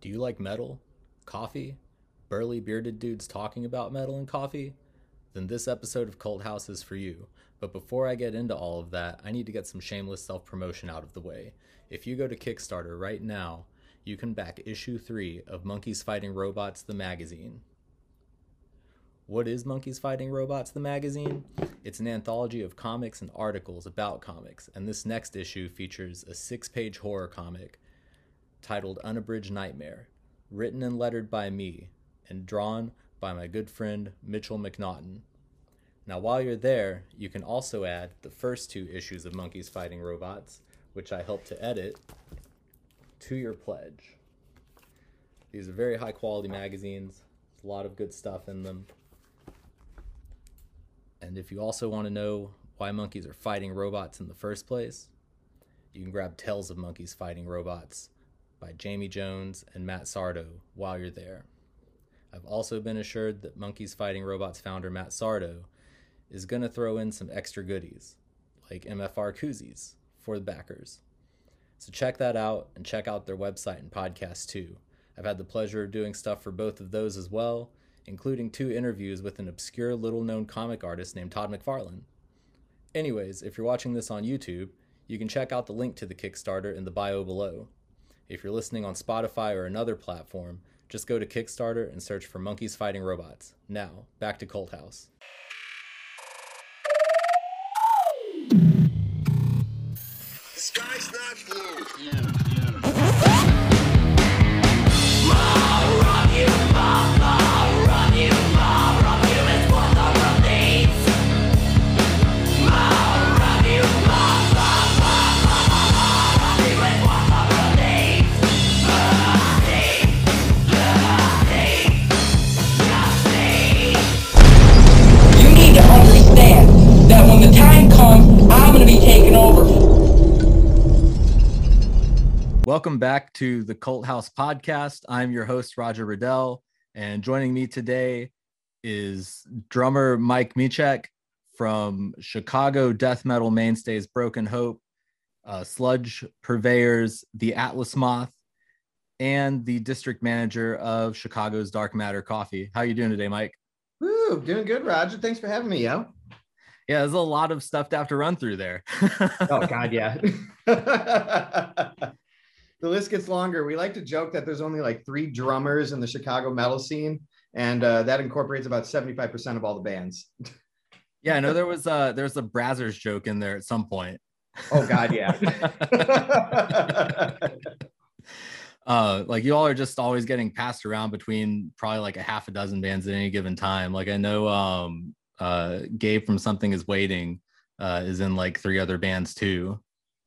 Do you like metal? Coffee? Burly bearded dudes talking about metal and coffee? Then this episode of Cult House is for you. But before I get into all of that, I need to get some shameless self promotion out of the way. If you go to Kickstarter right now, you can back issue 3 of Monkeys Fighting Robots the magazine. What is Monkeys Fighting Robots the magazine? It's an anthology of comics and articles about comics, and this next issue features a six page horror comic titled Unabridged Nightmare, written and lettered by me and drawn by my good friend Mitchell McNaughton. Now, while you're there, you can also add the first two issues of Monkeys Fighting Robots, which I helped to edit, to your pledge. These are very high quality magazines, a lot of good stuff in them. And if you also want to know why monkeys are fighting robots in the first place, you can grab Tales of Monkeys Fighting Robots by Jamie Jones and Matt Sardo while you're there. I've also been assured that Monkeys Fighting Robots founder Matt Sardo is going to throw in some extra goodies, like MFR koozies, for the backers. So check that out and check out their website and podcast too. I've had the pleasure of doing stuff for both of those as well, including two interviews with an obscure little known comic artist named Todd McFarlane. Anyways, if you're watching this on YouTube, you can check out the link to the Kickstarter in the bio below. If you're listening on Spotify or another platform, just go to Kickstarter and search for Monkeys Fighting Robots. Now, back to Cult House. Welcome back to the Cult House podcast. I'm your host, Roger Riddell, and joining me today is drummer Mike Miczek from Chicago death metal mainstays Broken Hope, uh, Sludge Purveyors, The Atlas Moth, and the district manager of Chicago's Dark Matter Coffee. How you doing today, Mike? Woo, doing good, Roger. Thanks for having me, yo. Yeah, there's a lot of stuff to have to run through there. Oh God, yeah. the list gets longer. We like to joke that there's only like three drummers in the Chicago metal scene, and uh, that incorporates about 75% of all the bands. yeah, I know there was uh there's a Brazzers joke in there at some point. Oh God, yeah. uh like you all are just always getting passed around between probably like a half a dozen bands at any given time like i know um uh gabe from something is waiting uh is in like three other bands too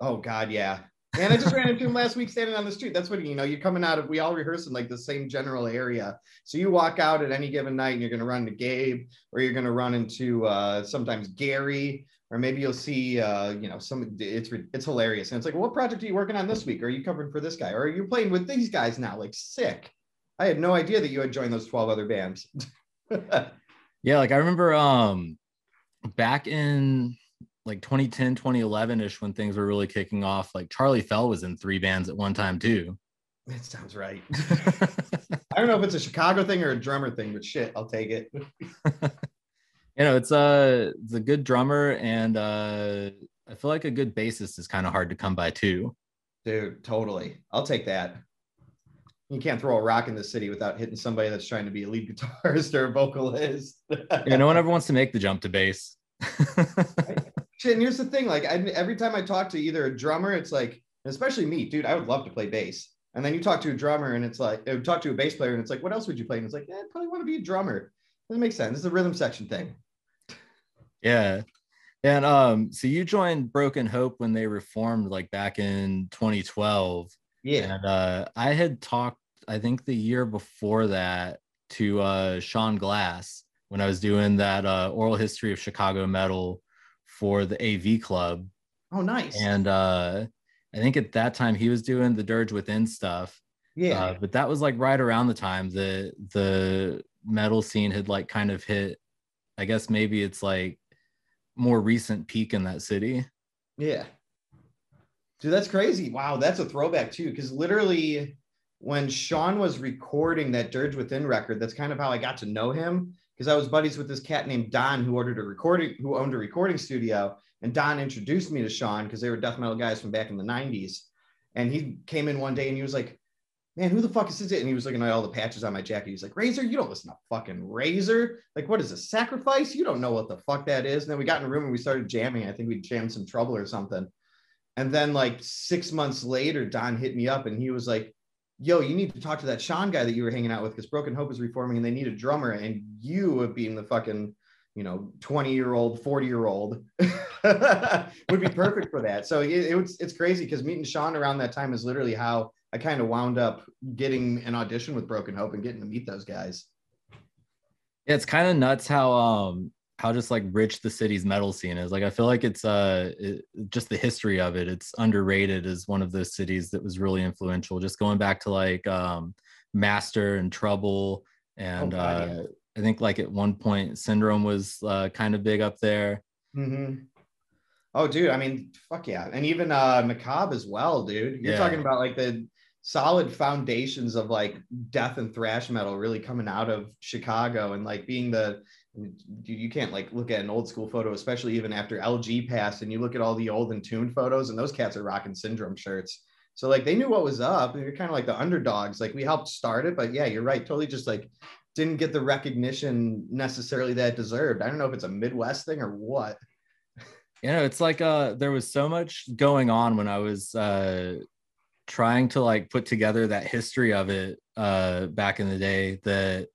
oh God, yeah. And I just ran into him last week standing on the street. That's what you know. You're coming out of. We all rehearse in like the same general area. So you walk out at any given night, and you're going to run into Gabe, or you're going to run into uh, sometimes Gary, or maybe you'll see, uh, you know, some. It's it's hilarious, and it's like, what project are you working on this week? Are you covering for this guy, or are you playing with these guys now? Like sick. I had no idea that you had joined those 12 other bands. yeah like i remember um back in like 2010 2011ish when things were really kicking off like charlie fell was in three bands at one time too that sounds right. I don't know if it's a Chicago thing or a drummer thing, but shit, I'll take it. you know it's a it's a good drummer and uh i feel like a good bassist is kind of hard to come by too Dude, totally. I'll take that. You can't throw a rock in the city without hitting somebody that's trying to be a lead guitarist or a vocalist. yeah no one ever wants to make the jump to bass and here's the thing: like I, every time I talk to either a drummer, it's like, especially me, dude. I would love to play bass. And then you talk to a drummer, and it's like, talk to a bass player, and it's like, what else would you play? And it's like, yeah, I probably want to be a drummer. That makes sense. It's a rhythm section thing. yeah and um so you joined broken hope when they reformed like back in 2012 Yeah. and uh i had talked i think the year before that to uh shaun glass when i was doing that uh oral history of chicago metal for the av club Oh, nice. and uh i think at that time he was doing the dirge within stuff yeah. uh, but that was like right around the time that the metal scene had like kind of hit i guess maybe it's like more recent peak in that city Yeah. Dude, that's crazy. Wow, that's a throwback too. Because literally, when Shaun was recording that Dirge Within record, that's kind of how I got to know him because I was buddies with this cat named Don who ordered a recording, who owned a recording studio. And Don introduced me to Shaun because they were death metal guys from back in the 90s. And he came in one day and he was like, Man, who the fuck is this? And he was looking at all the patches on my jacket. He's like, Razor, you don't listen to fucking Razor. Like, what is a sacrifice? You don't know what the fuck that is. And then we got in a room and we started jamming. I think we jammed some trouble or something. And then, like, six months later, Don hit me up and he was like, yo, you need to talk to that Shaun guy that you were hanging out with because Broken Hope is reforming and they need a drummer. And you being the fucking, you know, 20 year old, 40 year old would be perfect for that. So it, it was, it's crazy because meeting Shaun around that time is literally how I kind of wound up getting an audition with Broken Hope and getting to meet those guys. Yeah, it's kind of nuts how um how just like rich the city's metal scene is. Like I feel like it's uh it, just the history of it. It's underrated as one of those cities that was really influential. Just going back to like um Master and Trouble and Oh, God, yeah. uh I think like at one point Syndrome was uh kind of big up there. Mm-hmm. Oh, dude. I mean, fuck yeah. And even uh Macabre as well, dude. You're Yeah. talking about like the solid foundations of like death and thrash metal really coming out of Chicago and like being the you, can't like look at an old school photo, especially even after LG passed, and you look at all the old and tuned photos, and those cats are rocking syndrome shirts. So like they knew what was up. They're kind of like the underdogs. Like we helped start it, but yeah, you're right. Totally just like didn't get the recognition necessarily that deserved. I don't know if it's a Midwest thing or what. You know, it's like uh there was so much going on when I was uh trying to like put together that history of it uh back in the day that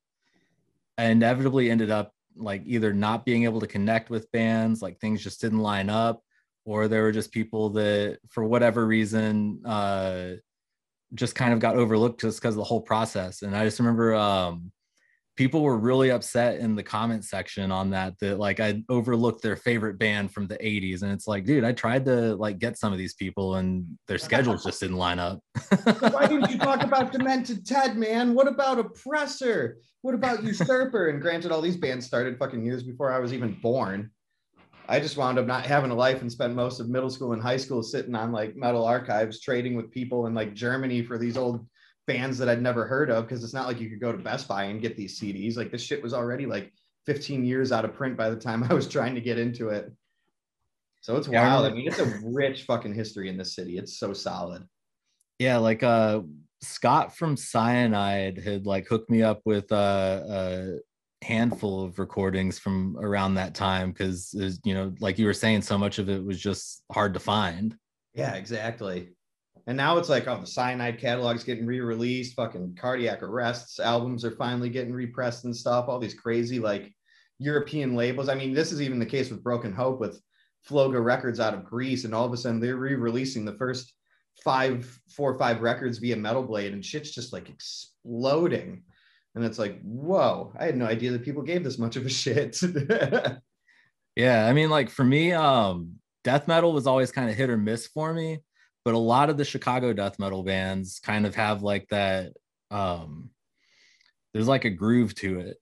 I inevitably ended up like either not being able to connect with bands, like things just didn't line up, or there were just people that for whatever reason uh just kind of got overlooked just because of the whole process. And I just remember um people were really upset in the comment section on that that like I overlooked their favorite band from the 80s and it's like dude I tried to like get some of these people and their schedules just didn't line up. Why didn't you talk about Demented Ted, man? What about Oppressor? What about Usurper? And granted, all these bands started fucking years before I was even born. I just wound up not having a life and spent most of middle school and high school sitting on like metal archives, trading with people in like Germany for these old bands that I'd never heard of because it's not like you could go to Best Buy and get these CDs. Like this shit was already like 15 years out of print by the time I was trying to get into it. So it's Yeah, I wild. I remember- mean, it's a rich fucking history in this city. It's so solid. yeah, like uh Scott from Cyanide had like hooked me up with uh, a handful of recordings from around that time because you know like you were saying so much of it was just hard to find. Yeah, exactly. And now it's like, oh, the cyanide catalog's getting re-released. Fucking cardiac arrests albums are finally getting repressed and stuff. All these crazy like European labels. I mean, this is even the case with Broken Hope with Floga Records out of Greece, and all of a sudden they're re-releasing the first five, four or five records via Metal Blade, and shit's just like exploding. And it's like, whoa, I had no idea that people gave this much of a shit. Yeah, I mean, like for me, um, death metal was always kind of hit or miss for me, but a lot of the Chicago death metal bands kind of have like that. Um, there's like a groove to it,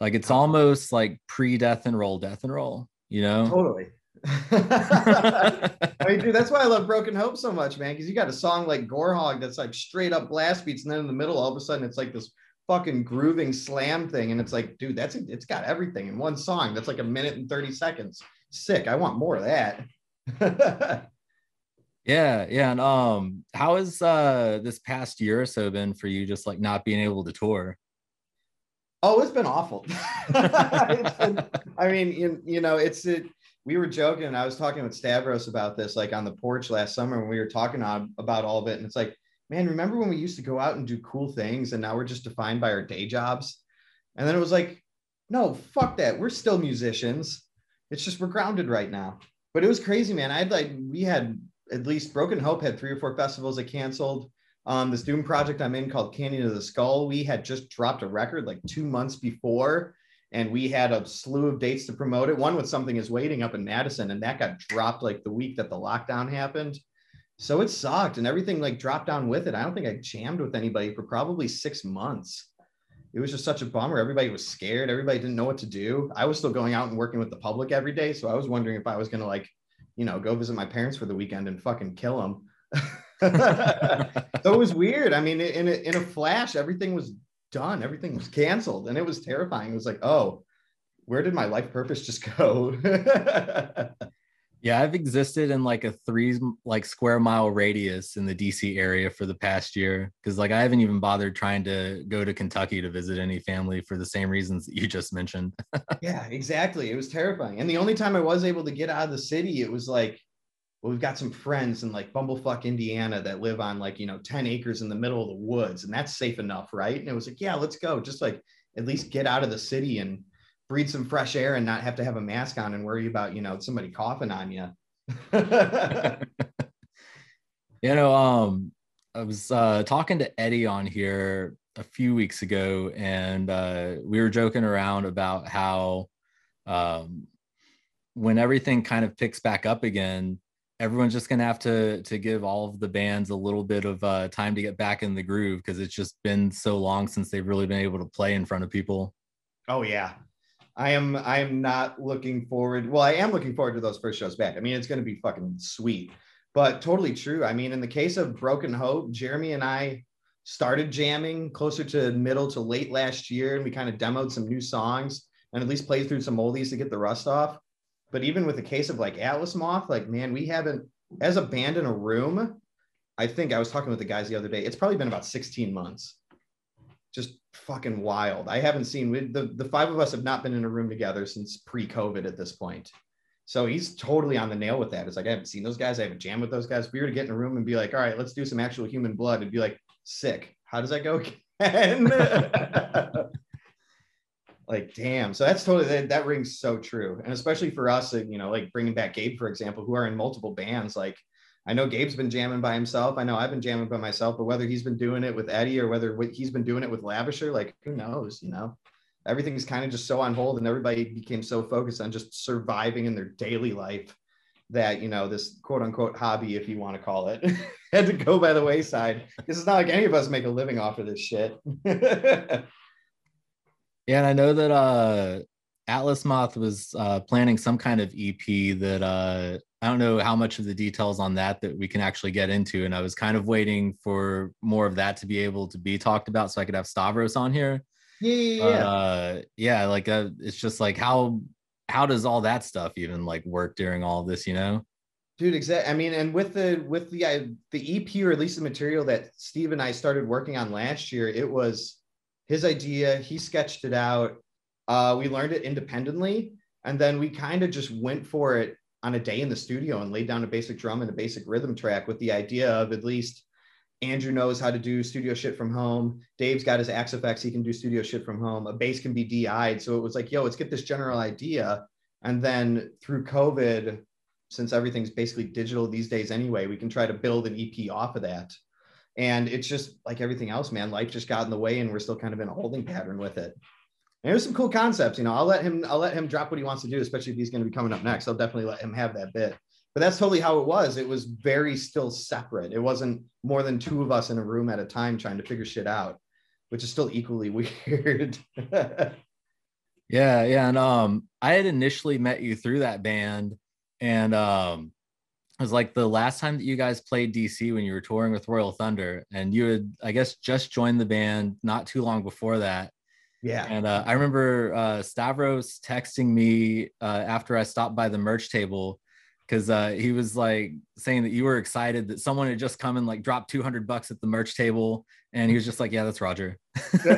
like it's almost like pre-death and roll, death and roll. You know? totally. I mean, dude, that's why I love Broken Hope so much, man. Because you got a song like Gorehog that's like straight up blast beats, and then in the middle, all of a sudden, it's like this fucking grooving slam thing, and it's like, dude, that's it's got everything in one song. That's like a minute and thirty seconds. Sick. I want more of that. Yeah, yeah. And um, how has uh this past year or so been for you? Just like not being able to tour. Oh, it's been awful. It's been- I mean, you, you know, it's it. We were joking, and I was talking with Stavros about this, like on the porch last summer when we were talking on, about all of it. And it's like, man, remember when we used to go out and do cool things, and now we're just defined by our day jobs? And then it was like, no, fuck that. We're still musicians. It's just we're grounded right now. But it was crazy, man. I had like we had at least Broken Hope had three or four festivals that canceled. Um, this Doom project I'm in called Canyon of the Skull, we had just dropped a record like two months before, and we had a slew of dates to promote it. One with Something is Waiting up in Madison, and that got dropped like the week that the lockdown happened. So it sucked, and everything like dropped down with it. I don't think I jammed with anybody for probably six months. It was just such a bummer. Everybody was scared. Everybody didn't know what to do. I was still going out and working with the public every day, so I was wondering if I was gonna like, you know, go visit my parents for the weekend and fucking kill them. so it was weird. I mean, in a, in a flash, everything was done. Everything was canceled, and it was terrifying. It was like, oh, where did my life purpose just go? Yeah, I've existed in like a three like square mile radius in the DC area for the past year because like I haven't even bothered trying to go to Kentucky to visit any family for the same reasons that you just mentioned. yeah, exactly. It was terrifying. And the only time I was able to get out of the city, it was like, well, we've got some friends in like Bumblefuck, Indiana that live on like, you know, 10 acres in the middle of the woods, and that's safe enough, right? And it was like, yeah, let's go. Just like at least get out of the city and breathe some fresh air and not have to have a mask on and worry about you know somebody coughing on you you know um i was uh talking to eddie on here a few weeks ago and uh we were joking around about how um when everything kind of picks back up again everyone's just gonna have to to give all of the bands a little bit of uh time to get back in the groove because it's just been so long since they've really been able to play in front of people. Oh yeah I am I am not looking forward. Well, I am looking forward to those first shows back. I mean, it's going to be fucking sweet. But totally true. I mean, in the case of Broken Hope, Jeremy and I started jamming closer to middle to late last year, and we kind of demoed some new songs and at least played through some oldies to get the rust off. But even with the case of like Atlas Moth, like man, we haven't as a band in a room. I think I was talking with the guys the other day. It's probably been about 16 months just fucking wild. I haven't seen the the five of us have not been in a room together since pre-COVID at this point. So he's totally on the nail with that. It's like I haven't seen those guys. I haven't jammed with those guys. If we were to get in a room and be like, all right, let's do some actual human blood, it'd be like sick. How does that go again? like damn. So that's totally that, that rings so true. And especially for us, you know, like bringing back Gabe, for example, who are in multiple bands, like I know Gabe's been jamming by himself. I know I've been jamming by myself, but whether he's been doing it with Eddie or whether he's been doing it with Lavisher, like who knows, you know? Everything's kind of just so on hold and everybody became so focused on just surviving in their daily life that, you know, this quote unquote hobby, if you want to call it, had to go by the wayside. This is not like any of us make a living off of this shit. yeah, and I know that uh Atlas Moth was uh, planning some kind of EP that uh, I don't know how much of the details on that that we can actually get into. And I was kind of waiting for more of that to be able to be talked about so I could have Stavros on here. Yeah, yeah, yeah. Uh, yeah like uh, it's just like how how does all that stuff even like work during all of this, you know? Dude, exactly. I mean, and with the with the uh, the EP or at least the material that Steve and I started working on last year, it was his idea. He sketched it out uh, we learned it independently, and then we kind of just went for it on a day in the studio and laid down a basic drum and a basic rhythm track with the idea of at least Andrew knows how to do studio shit from home. Dave's got his Axe-Fx, he can do studio shit from home. A bass can be DI'd. So it was like, yo, let's get this general idea. And then through COVID, since everything's basically digital these days anyway, we can try to build an EP off of that. And it's just like everything else, man. Life just got in the way and we're still kind of in a holding pattern with it. And there's some cool concepts. You know, I'll let him. I'll let him drop what he wants to do, especially if he's going to be coming up next. I'll definitely let him have that bit. But that's totally how it was. It was very still separate. It wasn't more than two of us in a room at a time trying to figure shit out, which is still equally weird. yeah, yeah. And um, I had initially met you through that band, and um, it was like the last time that you guys played DC when you were touring with Royal Thunder, and you had, I guess, just joined the band not too long before that yeah. And uh, I remember uh, Stavros texting me uh, after I stopped by the merch table because uh, he was like saying that you were excited that someone had just come and like dropped 200 bucks at the merch table. And he was just like, yeah, that's Roger. like,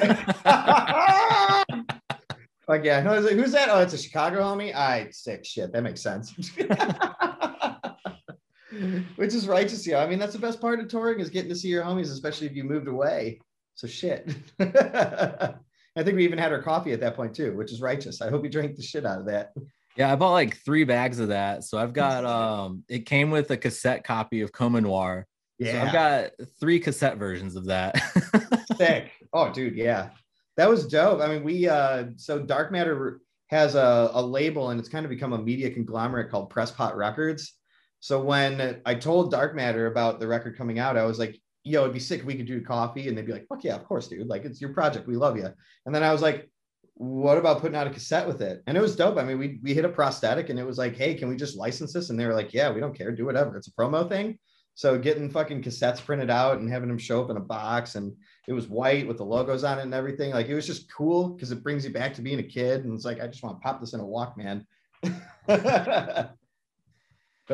yeah. No, like, Who's that? Oh, it's a Chicago homie. I sick shit. That makes sense. Which is righteous, yeah. I mean, that's the best part of touring is getting to see your homies, especially if you moved away. So shit. I think we even had our coffee at that point too, which is righteous. I hope you drank the shit out of that. Yeah, I bought like three bags of that. So I've got um it came with a cassette copy of Coma Noir. Yeah. So I've got three cassette versions of that. Sick. Oh, dude, yeah. That was dope. I mean, we uh so Dark Matter has a, a label and it's kind of become a media conglomerate called Presspot Records. So when I told Dark Matter about the record coming out, I was like, yo, it'd be sick if we could do coffee. And they'd be like, fuck yeah, of course, dude. Like, it's your project. We love you. And then I was like, what about putting out a cassette with it? And it was dope. I mean, we, we hit a prosthetic and it was like, hey, can we just license this? And they were like, yeah, we don't care. Do whatever. It's a promo thing. So getting fucking cassettes printed out and having them show up in a box and it was white with the logos on it and everything. Like it was just cool because it brings you back to being a kid. And it's like, I just want to pop this in a Walkman. but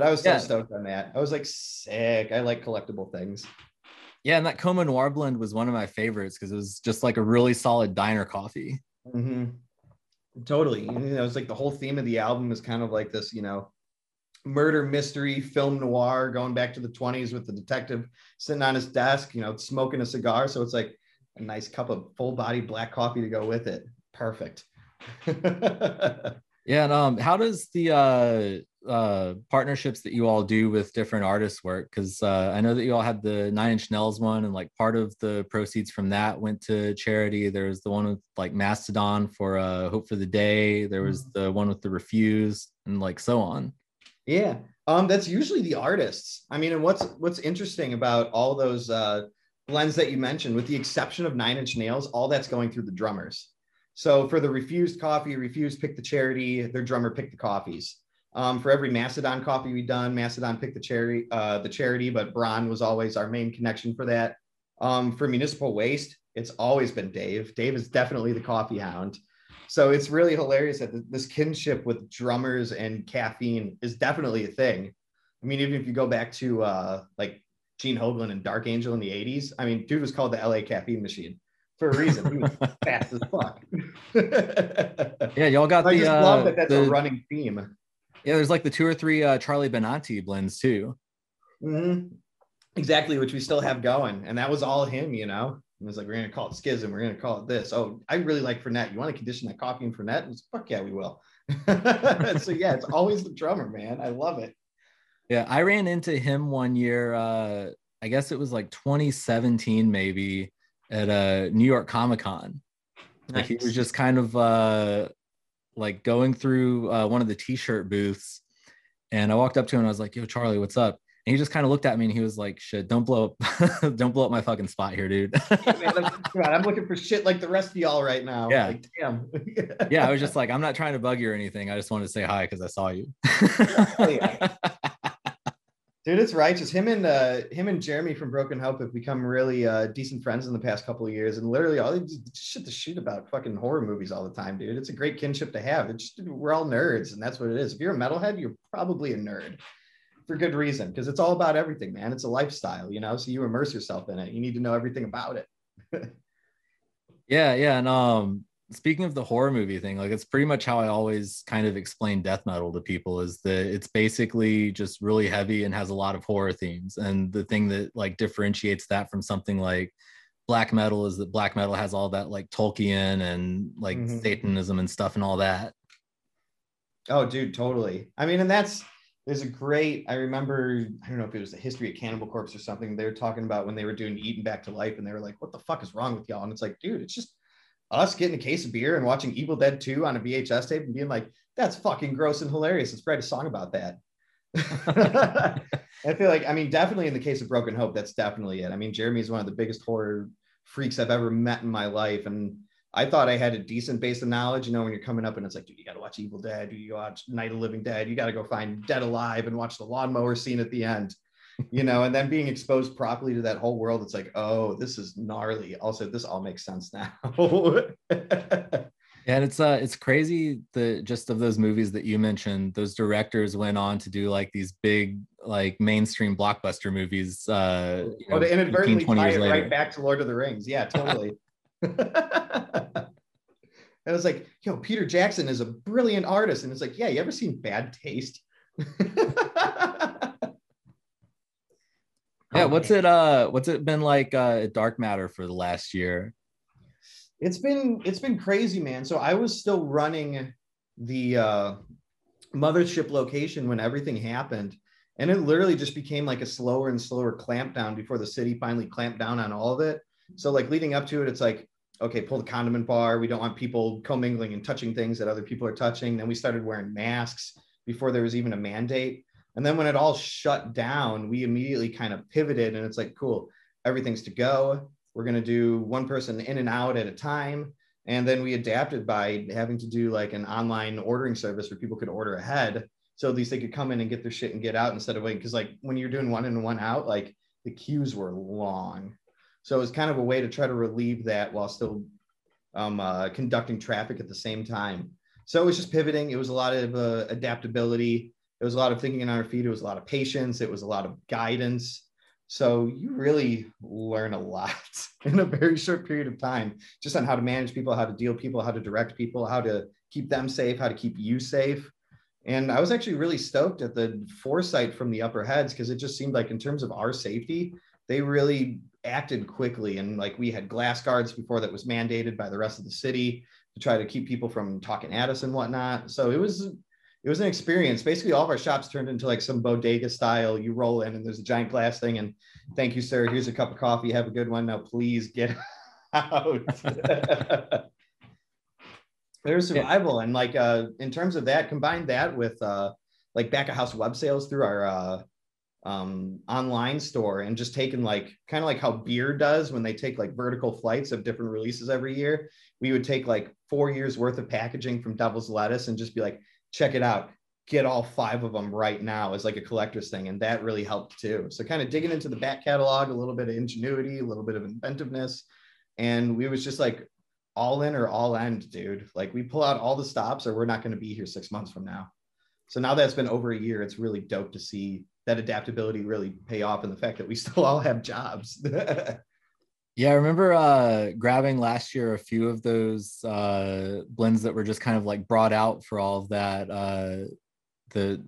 I was so Yeah. stoked on that. I was like, sick. I like collectible things. Yeah, and that Coma Noir blend was one of my favorites because it was just like a really solid diner coffee. hmm Totally. You know, it's like the whole theme of the album is kind of like this, you know, murder mystery film noir going back to the 20s with the detective sitting on his desk, you know, smoking a cigar. So it's like a nice cup of full body black coffee to go with it. Perfect. Yeah, and um, how does the uh uh partnerships that you all do with different artists work? Because uh, I know that you all had the Nine Inch Nails one, and like part of the proceeds from that went to charity. There was the one with like Mastodon for uh Hope for the Day. There was the one with the Refused, and like so on. Yeah. Um, that's usually the artists. I mean, and what's what's interesting about all those uh blends that you mentioned, with the exception of Nine Inch Nails, all that's going through the drummers. So for the refused coffee, refused pick the charity, their drummer picked the coffees. Um, for every Mastodon coffee we done, Mastodon picked the charity, uh, the charity, but Brann was always our main connection for that. Um, for municipal waste, it's always been Dave. Dave is definitely the coffee hound. So it's really hilarious that this kinship with drummers and caffeine is definitely a thing. I mean, even if you go back to uh, like Gene Hoglan and Dark Angel in the 80s, I mean, dude was called the LA caffeine machine for a reason. He was fast as fuck. Yeah, y'all got I the just uh, love that that's the- a running theme. Yeah. There's like the two or three uh, Charlie Benante blends too. Mhm. Exactly, which we still have going. And that was all him, you know. It was like, we're going to call it schism. We're going to call it this. Oh, I really like Fernet. You want to condition that coffee in Fernet? Was, Fuck yeah, we will. so yeah, it's always the drummer, man. I love it. Yeah, I ran into him one year. Uh, I guess it was like 2017, maybe at a New York Comic Con. Like he was just kind of uh, like going through uh, one of the T-shirt booths, and I walked up to him and I was like, "Yo, Charlie, what's up?" And he just kind of looked at me and he was like, "Shit, don't blow up, don't blow up my fucking spot here, dude." Man, I'm, God, I'm looking for shit like the rest of y'all right now. Yeah. Like, damn. yeah, I was just like, I'm not trying to bug you or anything. I just wanted to say hi because I saw you. yeah. Dude, it's righteous. Him and uh, him and Jeremy from Broken Hope have become really uh, decent friends in the past couple of years, and literally all they shit to shoot about fucking horror movies all the time, dude. It's a great kinship to have. It's just we're all nerds, and that's what it is. If you're a metalhead, you're probably a nerd for good reason, because it's all about everything, man. It's a lifestyle, you know. So you immerse yourself in it. You need to know everything about it. Yeah, yeah. And um speaking of the horror movie thing, like it's pretty much how I always kind of explain death metal to people is that it's basically just really heavy and has a lot of horror themes. And the thing that like differentiates that from something like black metal is that black metal has all that like Tolkien and like Mhm. Satanism and stuff and all that. Oh, dude, totally. I mean, and that's there's a great. I remember. I don't know if it was the history of Cannibal Corpse or something. They were talking about when they were doing Eaten Back to Life, and they were like, "What the fuck is wrong with y'all?" And it's like, dude, it's just us getting a case of beer and watching Evil Dead 2 on a VHS tape and being like, "That's fucking gross and hilarious." Let's write a song about that. I feel like, I mean, definitely in the case of Broken Hope, that's definitely it. I mean, Jeremy is one of the biggest horror freaks I've ever met in my life, and I thought I had a decent base of knowledge. You know, when you're coming up and it's like, dude, you got to watch Evil Dead, you watch Night of Living Dead, you got to go find Dead Alive and watch the lawnmower scene at the end. You know, and then being exposed properly to that whole world, it's like, oh, this is gnarly. Also, this all makes sense now. And it's uh it's crazy the just of those movies that you mentioned, those directors went on to do like these big like mainstream blockbuster movies uh you oh, know, to 15, inadvertently 20 tie it later. right back to Lord of the Rings. Yeah, totally. I was like, yo, Peter Jackson is a brilliant artist. And it's like, yeah, you ever seen Bad Taste? Yeah, what's it uh what's it been like uh at Dark Matter for the last year? it's been it's been crazy man. So i was still running the uh mothership location when everything happened and it literally just became like a slower and slower clamp down before the city finally clamped down on all of it. So like leading up to it it's like okay pull the condiment bar. We don't want people commingling and touching things that other people are touching. Then we started wearing masks before there was even a mandate and then when it all shut down we immediately kind of pivoted and it's like cool everything's to go we're going to do one person in and out at a time. And then we adapted by having to do like an online ordering service where people could order ahead. so at least they could come in and get their shit and get out instead of waiting. Because like when you're doing one in one out, like the queues were long. So it was kind of a way to try to relieve that while still um, uh, conducting traffic at the same time. So it was just pivoting. It was a lot of uh, adaptability. It was a lot of thinking on our feet. It was a lot of patience. It was a lot of guidance. So you really learn a lot in a very short period of time, just on how to manage people, how to deal people, how to direct people, how to keep them safe, how to keep you safe. And I was actually really stoked at the foresight from the upper heads because it just seemed like in terms of our safety, they really acted quickly. And like we had glass guards before that was mandated by the rest of the city to try to keep people from talking at us and whatnot. So it was it was an experience. Basically, all of our shops turned into like some bodega style. You roll in and there's a giant glass thing, and thank you, sir. Here's a cup of coffee. Have a good one. Now, please get out. there's survival, and like uh, in terms of that, combine that with uh, like back of house web sales through our uh, um, online store, and just taking like kind of like how beer does when they take like vertical flights of different releases every year. We would take like four years worth of packaging from Devil's Lettuce and just be like, check it out get all five of them right now as like a collector's thing and that really helped too. So kind of digging into the back catalog a little bit of ingenuity a little bit of inventiveness and we was just like all in or all end dude. Like we pull out all the stops or we're not going to be here six months from now. So now that's been over a year it's really dope to see that adaptability really pay off and the fact that we still all have jobs Yeah, I remember uh, grabbing last year a few of those uh, blends that were just kind of like brought out for all of that. Uh, the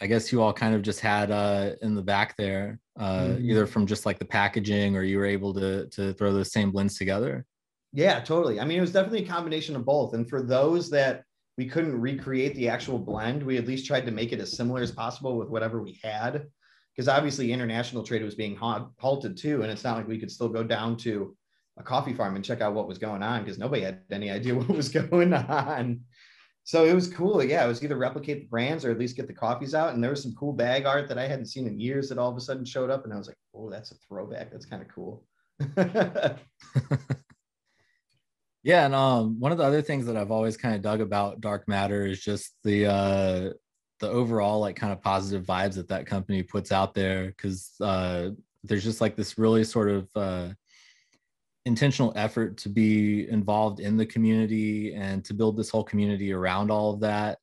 I guess you all kind of just had uh, in the back there, uh, mm-hmm. either from just like the packaging or you were able to to throw those same blends together. Yeah, totally. I mean, it was definitely a combination of both. And for those that we couldn't recreate the actual blend, we at least tried to make it as similar as possible with whatever we had because obviously international trade was being halted too, and it's not like we could still go down to a coffee farm and check out what was going on because nobody had any idea what was going on. So it was cool. Yeah, it was either replicate the brands or at least get the coffees out. And there was some cool bag art that I hadn't seen in years that all of a sudden showed up, and I was like, "Oh, that's a throwback. That's kind of cool." yeah, and um, one of the other things that I've always kind of dug about Dark Matter is just the uh, the overall like kind of positive vibes that that company puts out there because uh, there's just like this really sort of uh, intentional effort to be involved in the community and to build this whole community around all of that.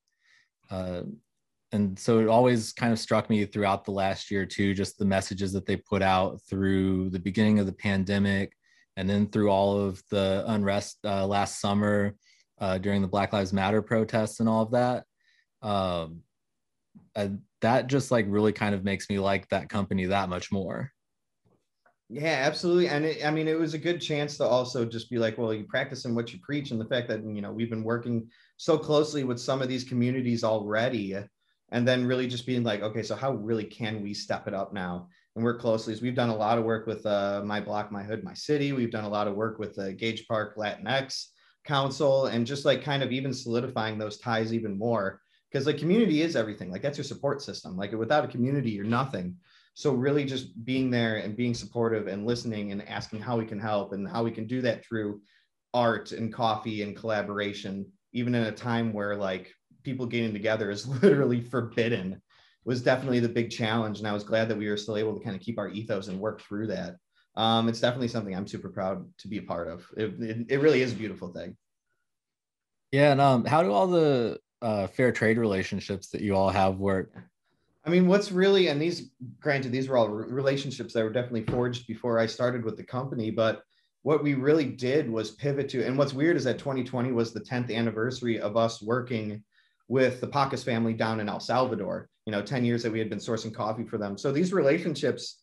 Uh, and so it always kind of struck me throughout the last year too just the messages that they put out through the beginning of the pandemic and then through all of the unrest uh, last summer uh, during the black lives matter protests and all of that. Um, uh, that just like really kind of makes me like that company that much more. Yeah, absolutely. And it, I mean, it was a good chance to also just be like, well, you practice in what you preach. And the fact that, you know, we've been working so closely with some of these communities already. And then really just being like, okay, so how really can we step it up now and work closely? We've done a lot of work with uh, My Block, My Hood, My City. We've done a lot of work with the Gage Park Latinx Council and just like kind of even solidifying those ties even more because like community is everything. Like that's your support system. Like without a community you're nothing. So really just being there and being supportive and listening and asking how we can help and how we can do that through art and coffee and collaboration even in a time where like people getting together is literally forbidden was definitely the big challenge. And i was glad that we were still able to kind of keep our ethos and work through that. Um, it's definitely something i'm super proud to be a part of. It, it, it really is a beautiful thing. Yeah and um, how do all the uh, fair trade relationships that you all have work? I mean, what's really, and these, granted, these were all relationships that were definitely forged before I started with the company, but what we really did was pivot to, and what's weird is that 2020 was the 10th anniversary of us working with the Pacas family down in El Salvador, you know, 10 years that we had been sourcing coffee for them. So these relationships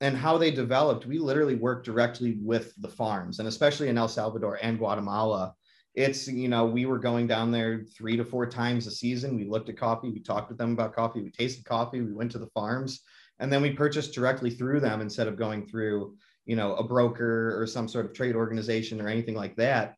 and how they developed, we literally worked directly with the farms and especially in El Salvador and Guatemala it's you know we were going down there three to four times a season. We looked at coffee we talked with them about coffee we tasted coffee we went to the farms and then we purchased directly through them instead of going through you know a broker or some sort of trade organization or anything like that.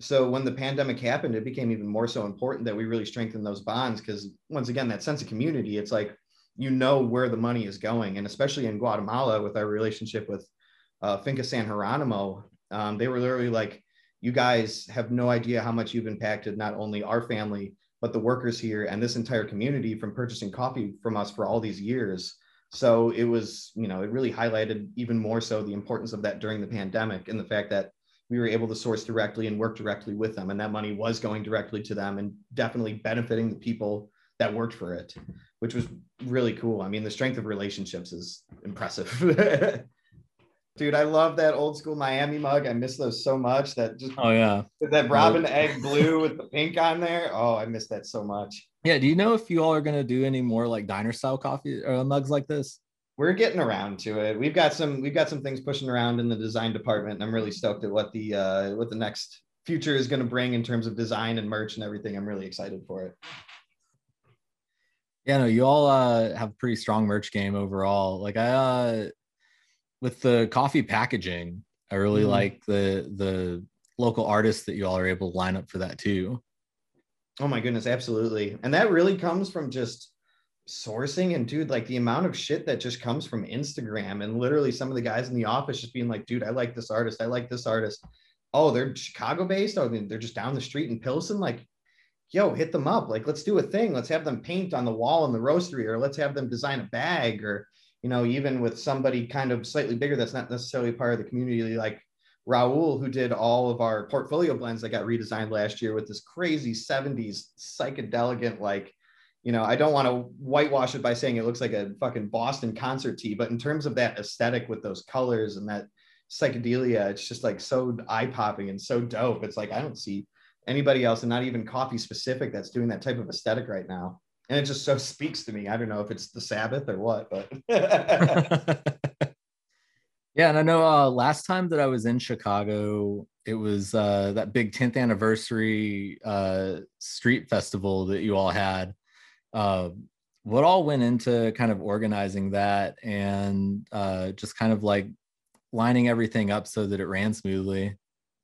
So when the pandemic happened it became even more so important that we really strengthen those bonds because once again that sense of community it's like you know where the money is going. And especially in guatemala with our relationship with uh, finca san geronimo um, they were literally like you guys have no idea how much you've impacted not only our family but the workers here and this entire community from purchasing coffee from us for all these years. So it was, you know, it really highlighted even more so the importance of that during the pandemic and the fact that we were able to source directly and work directly with them. And that money was going directly to them and definitely benefiting the people that worked for it, which was really cool. I mean, the strength of relationships is impressive. Dude, I love that old school Miami mug. I miss those so much. That just Oh yeah. that robin egg blue with the pink on there. Oh, I miss that so much. Yeah. Do you know if you all are gonna do any more like diner style coffee or mugs like this? We're getting around to it. We've got some we've got some things pushing around in the design department. And I'm really stoked at what the uh what the next future is going to bring in terms of design and merch and everything. I'm really excited for it. Yeah, no, you all uh, have a pretty strong merch game overall. Like I, uh, with the coffee packaging, I really Mhm. like the the local artists that you all are able to line up for that too. Oh my goodness, absolutely. And that really comes from just sourcing and dude, like the amount of shit that just comes from Instagram and literally some of the guys in the office just being like, dude, I like this artist. I like this artist. Oh, they're Chicago based. Oh, they're just down the street in Pilsen. Like, yo, hit them up. Like, let's do a thing. Let's have them paint on the wall in the roastery, or let's have them design a bag, or you know, even with somebody kind of slightly bigger that's not necessarily part of the community, like Raul, who did all of our portfolio blends that got redesigned last year with this crazy 70s psychedelic, like, you know, I don't want to whitewash it by saying it looks like a fucking Boston concert tee, but in terms of that aesthetic with those colors and that psychedelia, it's just like so eye popping and so dope. It's like, I don't see anybody else and not even coffee specific that's doing that type of aesthetic right now. And it just so speaks to me. I don't know if it's the Sabbath or what, but yeah, and I know uh, last time that I was in Chicago, it was uh, that big 10th anniversary uh, street festival that you all had. Uh, what all went into kind of organizing that and uh, just kind of like lining everything up so that it ran smoothly?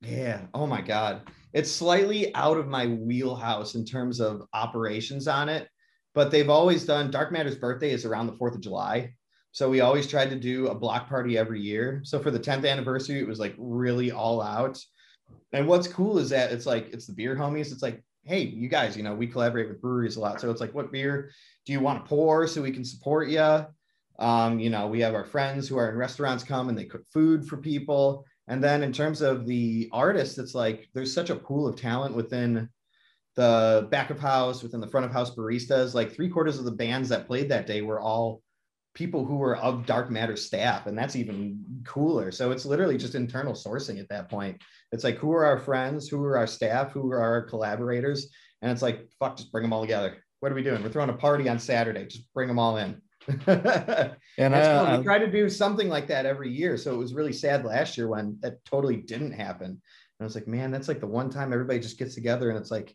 Yeah. Oh my God. It's slightly out of my wheelhouse in terms of operations on it, but they've always done Dark Matter's birthday is around the 4th of July. So we always tried to do a block party every year. So for the 10th anniversary, it was like really all out. And what's cool is that it's like, it's the beer homies. It's like, hey, you guys, you know, we collaborate with breweries a lot. So it's like, what beer do you want to pour so we can support you? Um, you know, we have our friends who are in restaurants come and they cook food for people. And then in terms of the artists, it's like there's such a pool of talent within the back of house, within the front of house baristas. Like three quarters of the bands that played that day were all people who were of Dark Matter staff, and that's even cooler. So it's literally just internal sourcing at that point. It's like who are our friends, who are our staff, who are our collaborators, and it's like fuck, just bring them all together. What are we doing? We're throwing a party on Saturday. Just bring them all in. And That's I, fun. I- we try to do something like that every year. So it was really sad last year when that totally didn't happen. And I was like, man, that's like the one time everybody just gets together and it's like,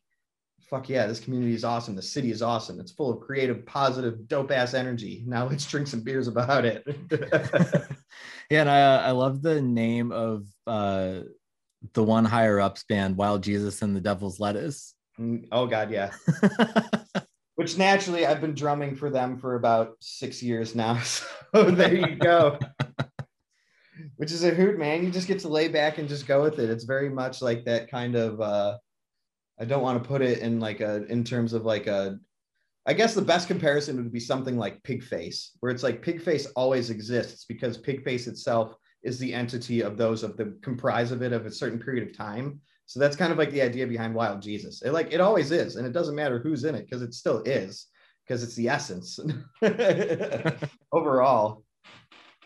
fuck yeah, this community is awesome. The city is awesome. It's full of creative, positive, dope ass energy. Now let's drink some beers about it. yeah, and I uh, I love the name of uh, the one higher ups band, Wild Jesus and the Devil's Lettuce. Mm, oh god, yeah. Which naturally I've been drumming for them for about six years now. So there you go. Which is a hoot, man. You just get to lay back and just go with it. It's very much like that kind of uh I don't want to put it in like a in terms of like a I guess the best comparison would be something like Pigface, where it's like Pigface always exists because Pigface itself is the entity of those of the comprise of it of a certain period of time. So that's kind of like the idea behind Wild Jesus. It like it always is, and it doesn't matter who's in it because it still is because it's the essence overall.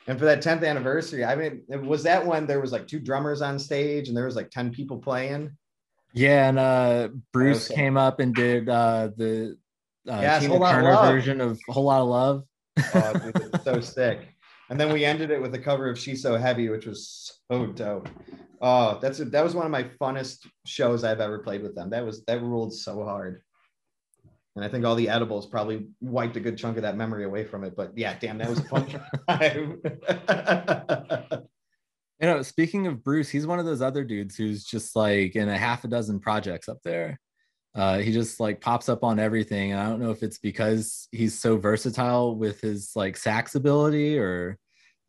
And for that 10th anniversary, I mean, was that when there was like two drummers on stage and there was like 10 people playing? Yeah, and uh, Bruce Okay. came up and did uh, the uh, Yes, Tina Turner Love. version of "Whole Lot of Love." Oh, dude, it's so sick. And then we ended it with a cover of She's So Heavy, which was so dope. Oh, that's a, that was one of my funnest shows I've ever played with them. That was that ruled so hard. And I think all the edibles probably wiped a good chunk of that memory away from it. But yeah, damn, that was a fun. You know, speaking of Bruce, he's one of those other dudes who's just like in a half a dozen projects up there. Uh, he just like pops up on everything, and I don't know if it's because he's so versatile with his like sax ability, or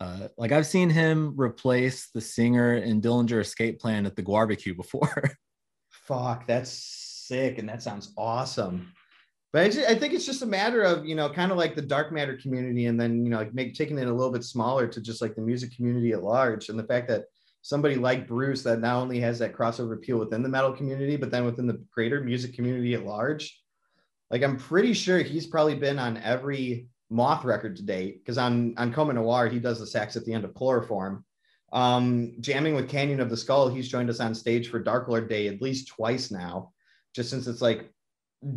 uh, like I've seen him replace the singer in Dillinger Escape Plan at the Barbecue before. Fuck, that's sick, and that sounds awesome. But I, ju- I think it's just a matter of you know, kind of like the dark matter community, and then you know, like make taking it a little bit smaller to just like the music community at large, and the fact that somebody like Bruce that not only has that crossover appeal within the metal community, but then within the greater music community at large. Like I'm pretty sure he's probably been on every Moth record to date because on on Coma Noir he does the sax at the end of Chloroform. Um, jamming with Canyon of the Skull, he's joined us on stage for Dark Lord Day at least twice now, just since it's like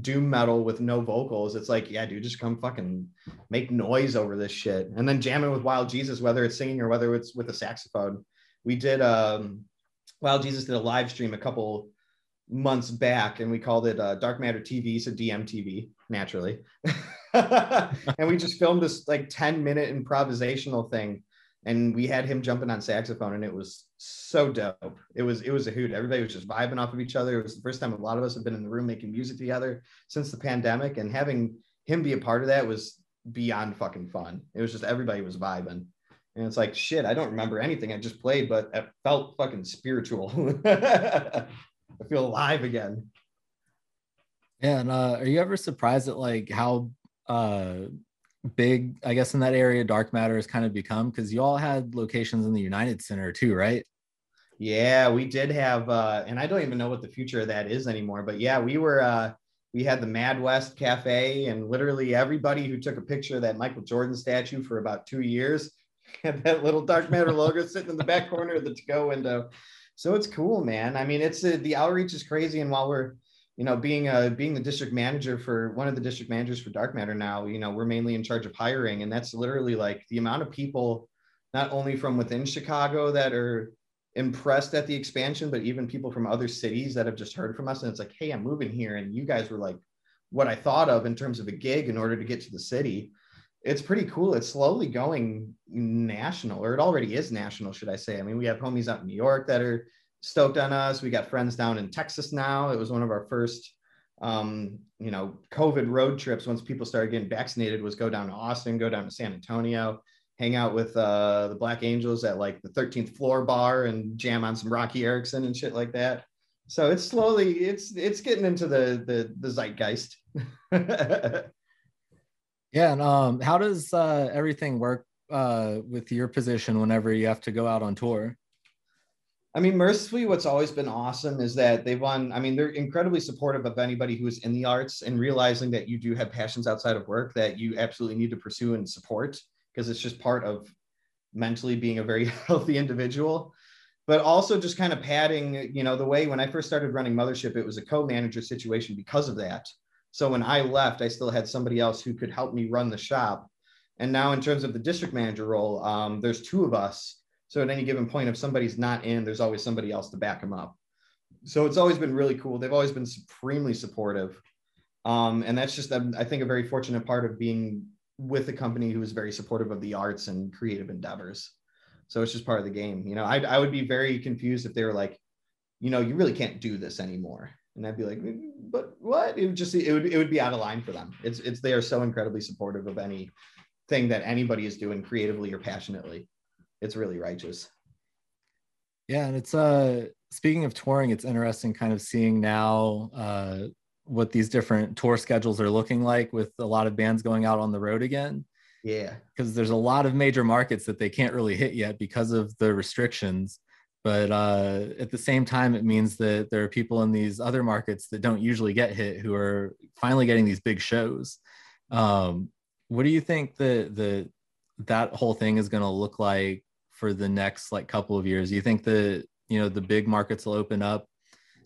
doom metal with no vocals. It's like, yeah, dude, just come fucking make noise over this shit. And then jamming with Wild Jesus, whether it's singing or whether it's with a saxophone. We did um Wild Jesus did a live stream a couple months back and we called it uh, Dark Matter TV, so DMTV, naturally. and we just filmed this like 10 minute improvisational thing and we had him jumping on saxophone and it was so dope. It was it was a hoot. Everybody was just vibing off of each other. It was the first time a lot of us have been in the room making music together since the pandemic and having him be a part of that was beyond fucking fun. It was just everybody was vibing. And it's like shit i don't remember anything i just played but it felt fucking spiritual. I feel alive again. Yeah, and uh, are you ever surprised at like how uh, big, I guess, in that area dark matter has kind of become? Because you all had locations in the United Center too, right? Yeah, we did have, uh, and I don't even know what the future of that is anymore. But yeah, we were, uh, we had the Mad West Cafe, and literally everybody who took a picture of that Michael Jordan statue for about two years had that little Dark Matter logo sitting in the back corner of the to-go window. So it's cool, man. I mean, it's uh, the outreach is crazy, and while we're you know, being a being the district manager for one of the district managers for Dark Matter now, you know, we're mainly in charge of hiring, and that's literally like the amount of people, not only from within Chicago that are impressed at the expansion, but even people from other cities that have just heard from us, and it's like, hey, I'm moving here, and you guys were like what I thought of in terms of a gig in order to get to the city. It's pretty cool. It's slowly going national, or it already is national, should I say? I mean, we have homies out in New York that are stoked on us. We got friends down in Texas now. It was one of our first, um, you know, COVID road trips once people started getting vaccinated was go down to Austin, go down to San Antonio, hang out with uh, the Black Angels at like the 13th floor bar and jam on some Roky Erickson and shit like that. So it's slowly, it's it's getting into the the, the zeitgeist. Yeah, and um, how does uh, everything work uh, with your position whenever you have to go out on tour? I mean, mercifully, what's always been awesome is that they've won. I mean, they're incredibly supportive of anybody who is in the arts and realizing that you do have passions outside of work that you absolutely need to pursue and support because it's just part of mentally being a very healthy individual. But also just kind of padding, you know, the way when I first started running Mothership, it was a co manager situation because of that. So when I left, I still had somebody else who could help me run the shop. And now, in terms of the district manager role, um, there's two of us so at any given point, if somebody's not in, there's always somebody else to back them up. So it's always been really cool. They've always been supremely supportive. Um, and that's just, um, I think, a very fortunate part of being with a company who is very supportive of the arts and creative endeavors. So it's just part of the game. You know, I, I would be very confused if they were like, you know, you really can't do this anymore. And I'd be like, but what? It would just, it would, it would be out of line for them. It's, it's, they are so incredibly supportive of anything that anybody is doing creatively or passionately it's really righteous. Yeah, and it's uh speaking of touring, it's interesting kind of seeing now uh what these different tour schedules are looking like with a lot of bands going out on the road again. Yeah. Because there's a lot of major markets that they can't really hit yet because of the restrictions. But uh, at the same time, it means that there are people in these other markets that don't usually get hit who are finally getting these big shows. Um, what do you think the the that whole thing is going to look like for the next like couple of years? Do You think that you know the big markets will open up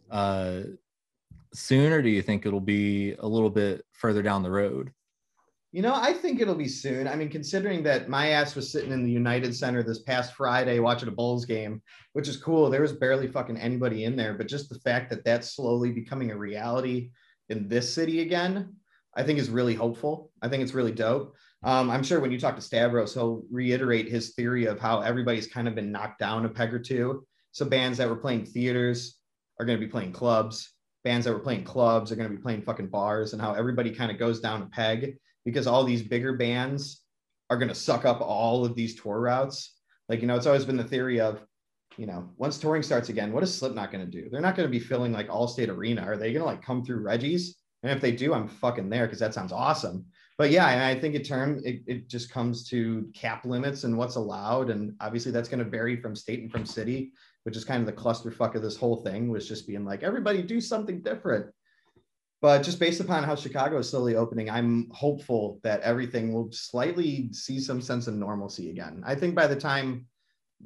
uh, soon, or do you think it'll be a little bit further down the road? You know, I think it'll be soon. I mean, considering that my ass was sitting in the United Center this past Friday watching a Bulls game, which is cool. There was barely fucking anybody in there, but just the fact that that's slowly becoming a reality in this city again, I think is really hopeful. I think it's really dope. Um, I'm sure when you talk to Stavros, he'll reiterate his theory of how everybody's kind of been knocked down a peg or two. So bands that were playing theaters are going to be playing clubs. Bands that were playing clubs are going to be playing fucking bars, and how everybody kind of goes down a peg because all these bigger bands are going to suck up all of these tour routes. Like, you know, it's always been the theory of, you know, once touring starts again, what is Slipknot going to do? They're not going to be filling like Allstate Arena. Are they going to like come through Reggie's? And if they do, I'm fucking there because that sounds awesome. But yeah, and I think it term it, it just comes to cap limits and what's allowed. And obviously that's going to vary from state and from city, which is kind of the clusterfuck of this whole thing was just being like, everybody do something different. But just based upon how Chicago is slowly opening, I'm hopeful that everything will slightly see some sense of normalcy again. I think by the time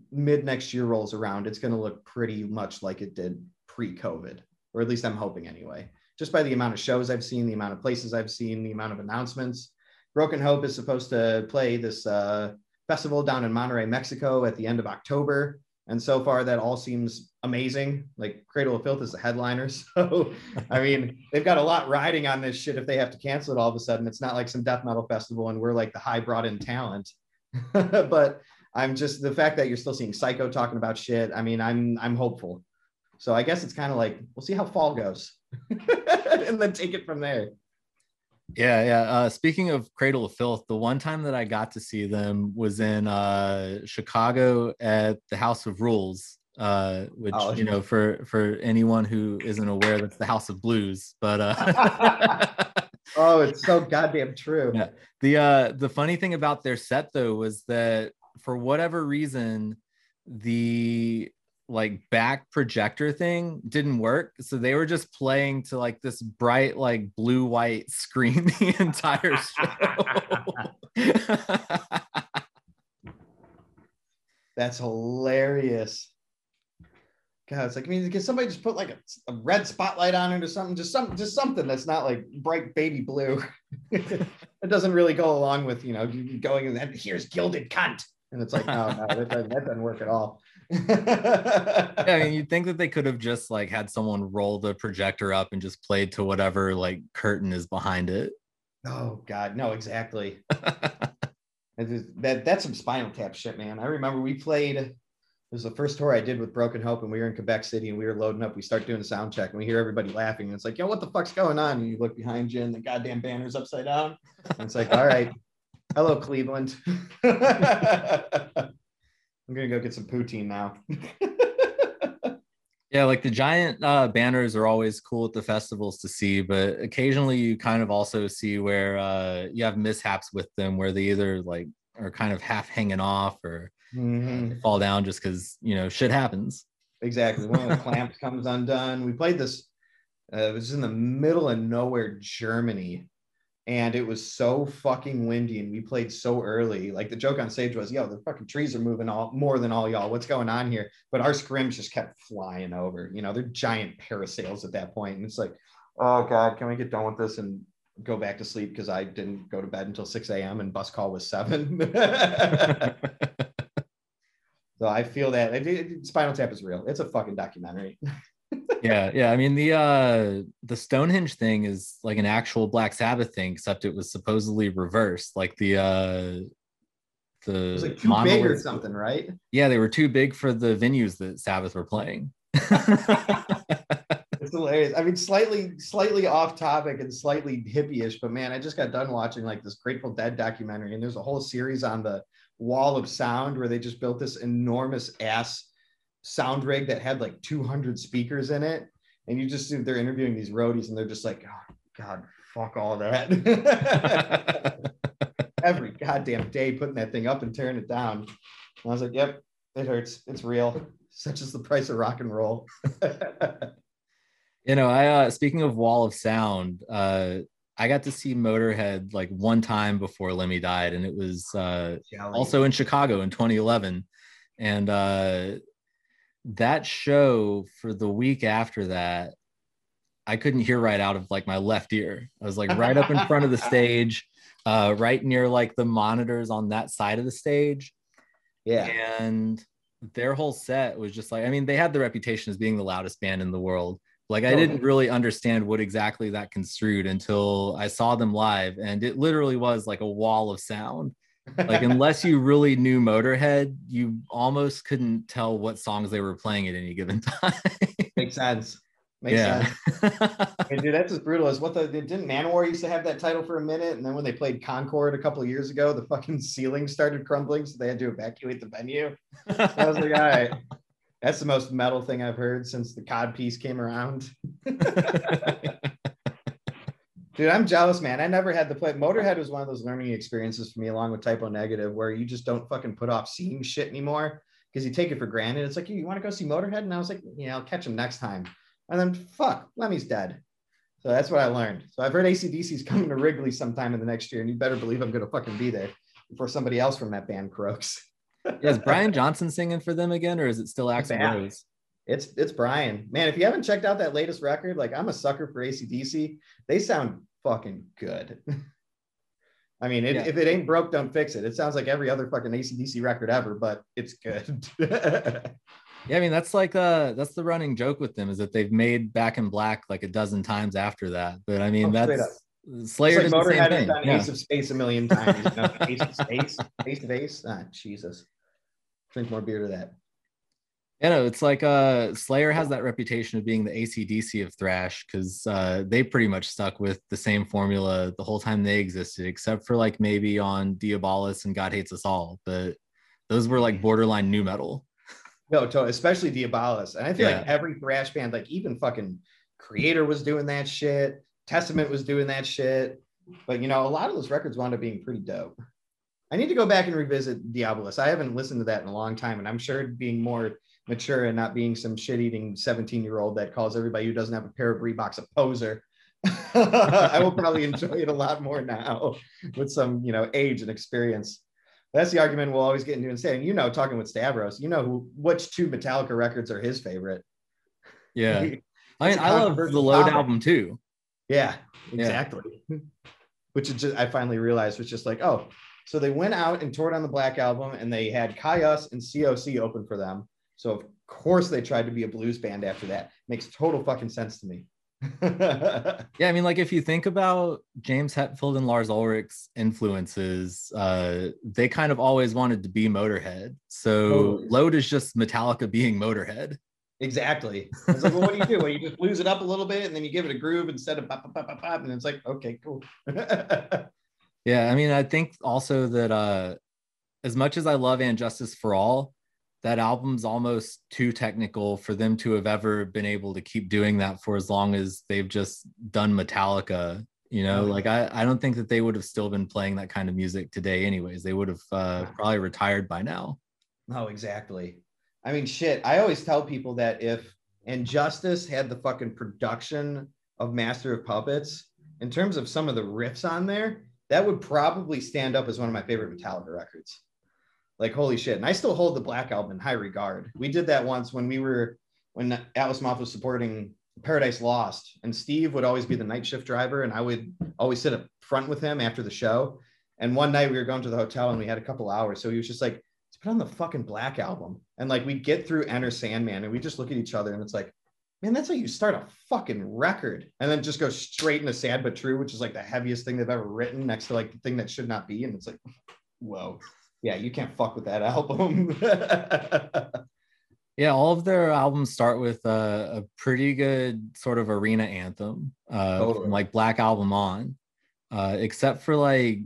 mid next year rolls around, it's going to look pretty much like it did pre COVID, or at least I'm hoping anyway. Just by the amount of shows I've seen, the amount of places I've seen, the amount of announcements. Broken Hope is supposed to play this uh, festival down in Monterrey, Mexico at the end of October. And so far, that all seems amazing. Like Cradle of Filth is the headliner. So, I mean, they've got a lot riding on this shit if they have to cancel it all of a sudden. It's not like some death metal festival and we're like the high brought in talent. but I'm just the fact that you're still seeing Psycho talking about shit. I mean, I'm I'm hopeful. So I guess it's kind of like we'll see how fall goes, and then take it from there. Yeah, yeah. Uh, speaking of Cradle of Filth, the one time that I got to see them was in uh, Chicago at the House of Rules, uh, which Oh. you know, for for anyone who isn't aware, that's the House of Blues. But uh, Oh, it's so goddamn true. Yeah. the uh, the funny thing about their set though was that for whatever reason, the like back projector thing didn't work so they were just playing to like this bright like blue white screen the entire show That's hilarious. God, it's like I mean, can somebody just put like a, a red spotlight on it or something? Just some, just something that's not like bright baby blue. it doesn't really go along with you know going and here's gilded cunt, and it's like no, no, that that doesn't work at all. Yeah, I mean, you'd think that they could have just like had someone roll the projector up and just played to whatever like curtain is behind it. oh God, no, exactly. That that's some Spinal Tap shit, man. I remember we played. It was the first tour I did with Broken Hope, and we were in Quebec City, and we were loading up. We start doing a sound check, and we hear everybody laughing, and it's like, "Yo, what the fuck's going on?" And you look behind you, and the goddamn banner's upside down. And it's like, "All right, hello, Cleveland." I'm gonna go get some poutine now. Yeah, like the giant uh, banners are always cool at the festivals to see, but occasionally you kind of also see where uh, you have mishaps with them where they either like are kind of half hanging off or Mhm. they fall down just because you know shit happens. Exactly. One of the clamps comes undone. We played this. Uh, it was in the middle of nowhere, Germany, and it was so fucking windy, and we played so early. Like the joke on stage was, "Yo, the fucking trees are moving all more than all y'all. What's going on here?" But our scrims just kept flying over. You know, they're giant parasails at that point, and it's like, "Oh God, can we get done with this and go back to sleep?" Because I didn't go to bed until six a.m. and bus call was seven. so I feel that it- it- Spinal Tap is real. It's a fucking documentary. yeah, yeah. I mean the uh the Stonehenge thing is like an actual Black Sabbath thing, except it was supposedly reversed. Like the uh the It was like too big or something, right? Yeah, they were too big for the venues that Sabbath were playing. It's hilarious. I mean, slightly, slightly off topic and slightly hippie-ish, but man, I just got done watching like this Grateful Dead documentary, and there's a whole series on the Wall of Sound where they just built this enormous ass sound rig that had like 200 speakers in it, and you just see they're interviewing these roadies, and they're just like, oh, God, fuck all that. Every goddamn day putting that thing up and tearing it down. And I was like, yep, it hurts. It's real. Such is the price of rock and roll. You know, I uh speaking of wall of sound, uh I got to see Motorhead like one time before Lemmy died, and it was uh also in Chicago in 2011. And uh that show for the week after that, I couldn't hear right out of like my left ear. I was like right up in front of the stage, uh, right near like the monitors on that side of the stage. yeah. and their whole set was just like i mean they had the reputation as being the loudest band in the world like i didn't really understand what exactly that construed until i saw them live and it literally was like a wall of sound like unless you really knew motorhead you almost couldn't tell what songs they were playing at any given time Makes sense. Makes yeah sense. Dude, that's as brutal as what the didn't Manowar used to have that title for a minute, and then when they played Concord a couple of years ago, the fucking ceiling started crumbling, so they had to evacuate the venue. I was like, all right. That's the most metal thing I've heard since the cod piece came around. Dude, I'm jealous, man. I never had the play. Motorhead was one of those learning experiences for me, along with Type O Negative, where you just don't fucking put off seeing shit anymore because you take it for granted. It's like, you want to go see Motorhead? And I was like, yeah, I'll catch him next time. And then fuck, Lemmy's dead. So that's what I learned. So I've heard ACDC's coming to Wrigley sometime in the next year, and you better believe I'm going to fucking be there before somebody else from that band croaks. Yeah, is Brian Johnson singing for them again, or is it still Axl. Rose? It's it's Brian. Man, if you haven't checked out that latest record, like I'm a sucker for ACDC. They sound fucking good. I mean, it, Yeah. if it ain't broke, don't fix it. It sounds like every other fucking ACDC record ever, but it's good. Yeah, I mean that's like uh that's the running joke with them is that they've made Back in Black like a dozen times after that. But I mean Oh, that's it's Slayer like did the same Motorhead has thing. done Yeah. Ace of Space a million times. You know? Ace of Space, Ace of Ace. Ah, Jesus. Drink more beer to that. You know, it's like uh Slayer has that reputation of being the ACDC of thrash because uh they pretty much stuck with the same formula the whole time they existed, except for like maybe on Diabolus and God Hates Us All. But those were like borderline nu metal. No, to, especially Diabolus. And I feel Yeah. like every thrash band, like even fucking Kreator was doing that shit. Testament was doing that shit. But you know, a lot of those records wound up being pretty dope. I need to go back and revisit Diabolus. I haven't listened to that in a long time, and I'm sure being more mature and not being some shit-eating 17-year-old that calls everybody who doesn't have a pair of Reeboks a poser. I will probably enjoy it a lot more now with some, you know, age and experience. That's the argument we'll always get into and say. And you know, talking with Stavros, you know who which two Metallica records are his favorite. Yeah. I mean, I love the Load album too. Yeah, Yeah. exactly. Which is just, I finally realized was just like, oh, so they went out and toured on the Black Album and they had Kyuss and COC open for them. So of course they tried to be a blues band after that. Makes total fucking sense to me. Yeah, I mean, like if you think about James Hetfield and Lars Ulrich's influences, uh, they kind of always wanted to be Motorhead. So Totally. Load is just Metallica being Motorhead. exactly. It's like, well, what do you do? Well, you just blues it up a little bit and then you give it a groove instead of pop, pop, pop, pop, pop, and it's like, okay, cool. Yeah, I mean, I think also that uh, as much as I love And Justice for All, that album's almost too technical for them to have ever been able to keep doing that for as long as they've just done Metallica. You know, like I, I don't think that they would have still been playing that kind of music today, anyways. They would have uh, probably retired by now. No, exactly. I mean, shit. I always tell people that if Injustice had the fucking production of Master of Puppets, in terms of some of the riffs on there, that would probably stand up as one of my favorite Metallica records. Like, holy shit. And I still hold the Black Album in high regard. We did that once when we were, when Atlas Moth was supporting Paradise Lost, and Steve would always be the night shift driver, and I would always sit up front with him after the show. And one night we were going to the hotel and we had a couple hours. So he was just like, let's put on the fucking Black album. And like we get through Enter Sandman and we just look at each other and it's like, man, that's how you start a fucking record. And then just go straight into Sad But True, which is like the heaviest thing they've ever written next to like the thing that should not be. And it's like, whoa. Yeah, you can't fuck with that album. Yeah, all of their albums start with a, a pretty good sort of arena anthem, uh, from like Black Album on, uh, except for like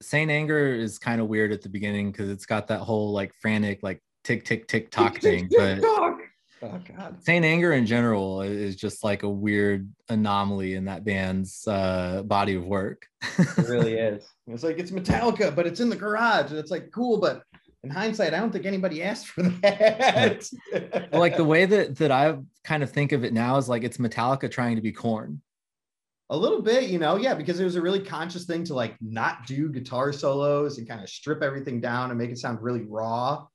Saint Anger is kind of weird at the beginning because it's got that whole like frantic like tick tick tick tock thing. But oh god. Saint Anger in general is just like a weird anomaly in that band's uh, body of work. It really is. It's like it's Metallica, but it's in the garage. And it's like cool, but in hindsight, I don't think anybody asked for that. Well, like the way that that I kind of think of it now is like it's Metallica trying to be Korn. a little bit, you know, yeah, because it was a really conscious thing to like not do guitar solos and kind of strip everything down and make it sound really raw.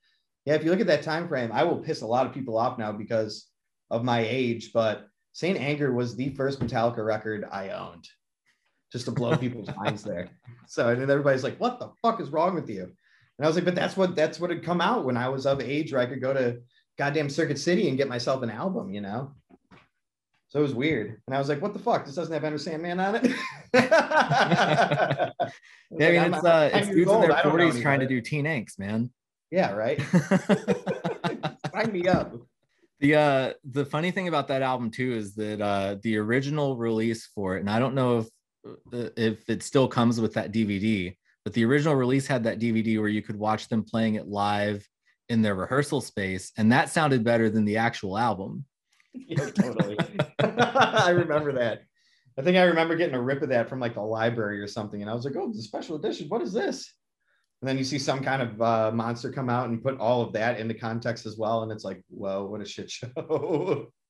Yeah, if you look at that time frame, I will piss a lot of people off now because of my age, but Saint Anger was the first Metallica record I owned. Just to blow people's minds there. So and then everybody's like, what the fuck is wrong with you? And I was like, but that's what that's what had come out when I was of age where I could go to goddamn Circuit City and get myself an album, you know? So it was weird. And I was like, what the fuck? This doesn't have Enter Sandman on it. Yeah, I mean, it's uh, it's dudes in their forties trying to do teen angst, man. Yeah, right. Sign me up. the uh, the funny thing about that album too is that uh, the original release for it, and I don't know if uh, if it still comes with that DVD, but the original release had that DVD where you could watch them playing it live in their rehearsal space, and that sounded better than the actual album. yeah, totally. I remember that. I think I remember getting a rip of that from like the library or something, and I was like, "Oh, it's a special edition. What is this?" And then you see some kind of uh, monster come out and put all of that into context as well, and it's like, "Whoa, what a shit show!"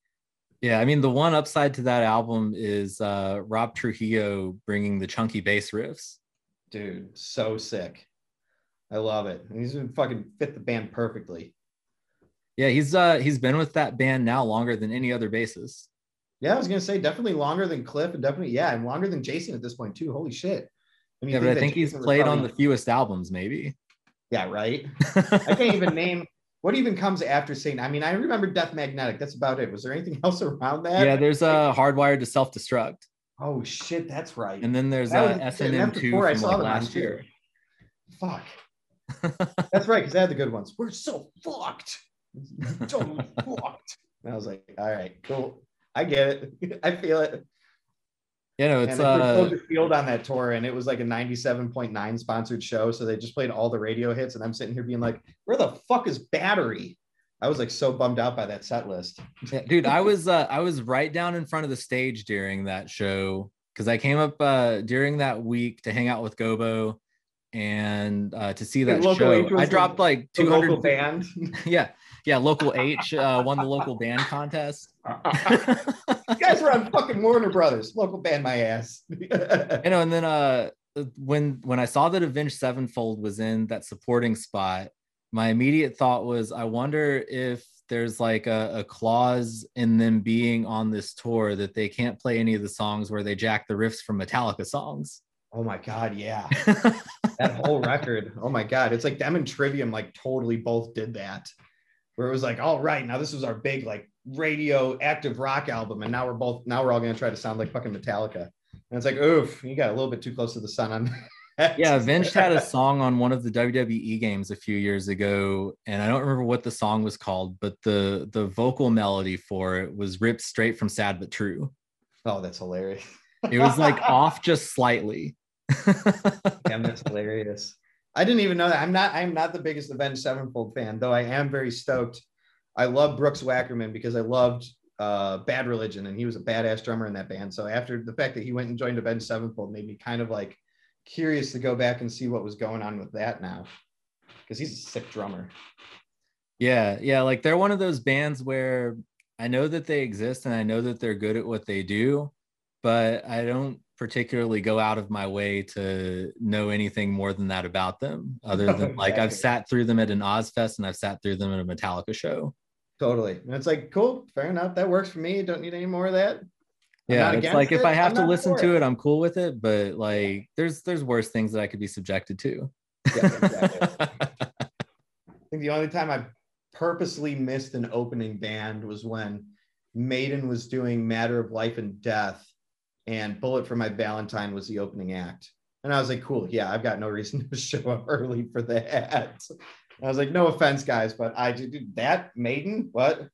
Yeah, I mean the one upside to that album is uh, Rob Trujillo bringing the chunky bass riffs. Dude, so sick. I love it. And he's been fucking fit the band perfectly. Yeah, he's uh he's been with that band now longer than any other bassist. Yeah, I was gonna say definitely longer than Cliff, and definitely yeah, and longer than Jason at this point too. Holy shit! Yeah, but I think he's played on the fewest albums, maybe. Yeah, right. I can't even name what even comes after Satan. I mean, I remember Death Magnetic. That's about it. Was there anything else around that? yeah, there's a hardwired to self destruct, Oh shit, that's right. and then there's uh, was- S and and M that's two before I saw like them last year. Fuck. That's right, because they had the good ones. We're so fucked. totally fucked. And I was like, all right, cool. I get it. I feel it. You know, And it's put uh Soldier Field on that tour, and it was like a 97.9 sponsored show. So they just played all the radio hits, and I'm sitting here being like, where the fuck is battery? I was like so bummed out by that set list. Yeah, dude, I was uh, I was right down in front of the stage during that show because I came up uh, during that week to hang out with Gobo and uh, to see that show. I dropped like The two band. Yeah, yeah. Local H uh, won the local band contest. you guys were on fucking Warner Brothers. Local band, my ass. you know, and then uh, when when I saw that Avenged Sevenfold was in that supporting spot, my immediate thought was, I wonder if there's like a, a clause in them being on this tour that they can't play any of the songs where they jack the riffs from Metallica songs. oh my god, yeah. that whole record. Oh my god, it's like them and Trivium like totally both did that. Where it was like, all right, now this was our big like radio active rock album, and now we're both now we're all gonna try to sound like fucking Metallica. And it's like, oof, you got a little bit too close to the sun on that. yeah, Avenged had a song on one of the WWE games a few years ago, and I don't remember what the song was called, but the the vocal melody for it was ripped straight from Sad but True. Oh, that's hilarious. It was like off just slightly. Damn, that's hilarious. I didn't even know that. I'm not. I'm not the biggest Avenged Sevenfold fan, though. I am very stoked. I love Brooks Wackerman because I loved uh, Bad Religion, and he was a badass drummer in that band. So after the fact that he went and joined Avenged Sevenfold, made me kind of like curious to go back and see what was going on with that now, because he's a sick drummer. Yeah, yeah, like they're one of those bands where I know that they exist and I know that they're good at what they do, but I don't particularly go out of my way to know anything more than that about them, other than like I've sat through them at an Ozzfest and I've sat through them at a Metallica show. Totally, and it's like cool, fair enough. That works for me. Don't need any more of that. I'm Yeah, it's like if I have I'm to listen to it. it, I'm cool with it, but like there's there's worse things that I could be subjected to. Yeah, exactly. I think the only time I purposely missed an opening band was when Maiden was doing Matter of Life and Death, and Bullet for My Valentine was the opening act. And I was like, cool, yeah, I've got no reason to show up early for that. I was like, no offense, guys, but I did that Maiden. What?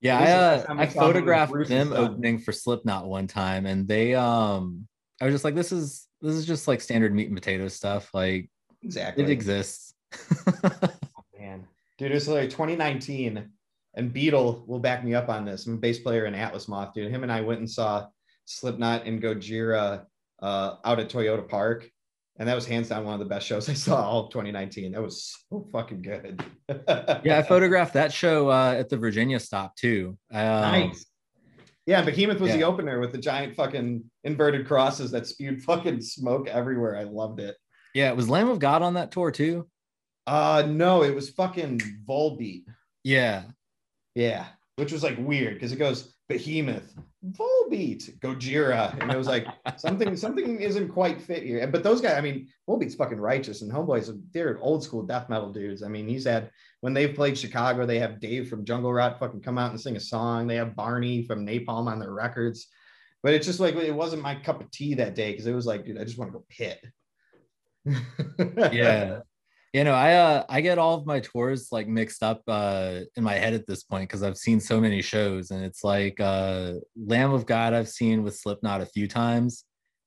Yeah, I, uh, I I saw them with photographed them opening for Slipknot one time, and they um, I was just like, this is this is just like standard meat and potato stuff. Like Exactly. it exists. Man, dude, it was like 2019, and Beetle will back me up on this. I'm a bass player in Atlas Moth, dude. Him and I went and saw Slipknot and Gojira uh, out at Toyota Park, and that was hands down one of the best shows I saw all of 2019. That was so fucking good. yeah, I photographed that show uh, at the Virginia stop too. Um, nice. Yeah, Behemoth was the opener with the giant fucking inverted crosses that spewed fucking smoke everywhere. I loved it. Yeah, it was Lamb of God on that tour too. Uh no, it was fucking Volbeat. Yeah, Yeah, which was like weird because it goes Behemoth, Volbeat, Gojira, and it was like something something isn't quite fit here. But those guys, I mean, Volbeat's fucking righteous, and Homeboys, they're old school death metal dudes. I mean, he's had when they've played Chicago, they have Dave from Jungle Rot fucking come out and sing a song. They have Barney from Napalm on their records. But it's just like it wasn't my cup of tea that day because it was like, dude, I just want to go pit. yeah. You know, I uh I get all of my tours like mixed up uh in my head at this point because I've seen so many shows and it's like uh Lamb of God I've seen with Slipknot a few times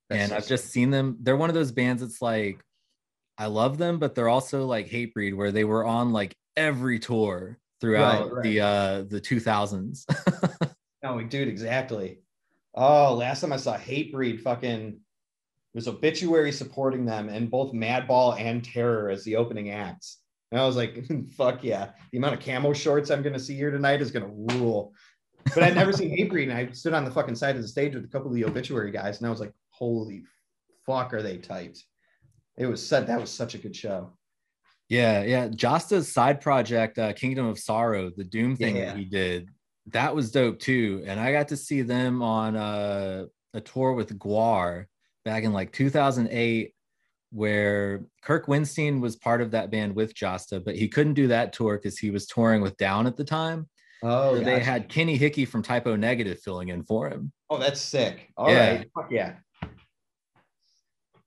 That's and so I've just seen them. They're one of those bands. It's like I love them, but they're also like Hatebreed, where they were on like every tour throughout right. the uh the 2000s. No, dude, exactly. Oh, last time I saw Hatebreed, fucking was obituary supporting them and both Madball and Terror as the opening acts. And I was like, fuck yeah. The amount of camo shorts I'm gonna see here tonight is gonna rule. But I'd never seen Hatebreed, and I stood on the fucking side of the stage with a couple of the obituary guys, and I was like, holy fuck, are they tight? It was said that was such a good show. Yeah, yeah. Jasta's side project, uh, Kingdom of Sorrow, the Doom thing Yeah. that he did, that was dope too. And I got to see them on uh, a tour with Gwar back in like 2008, where Kirk Windstein was part of that band with Jasta, but he couldn't do that tour because he was touring with Down at the time. Oh, So they had Kenny Hickey from Type O Negative filling in for him. Oh, that's sick. All right, Yeah. Fuck yeah.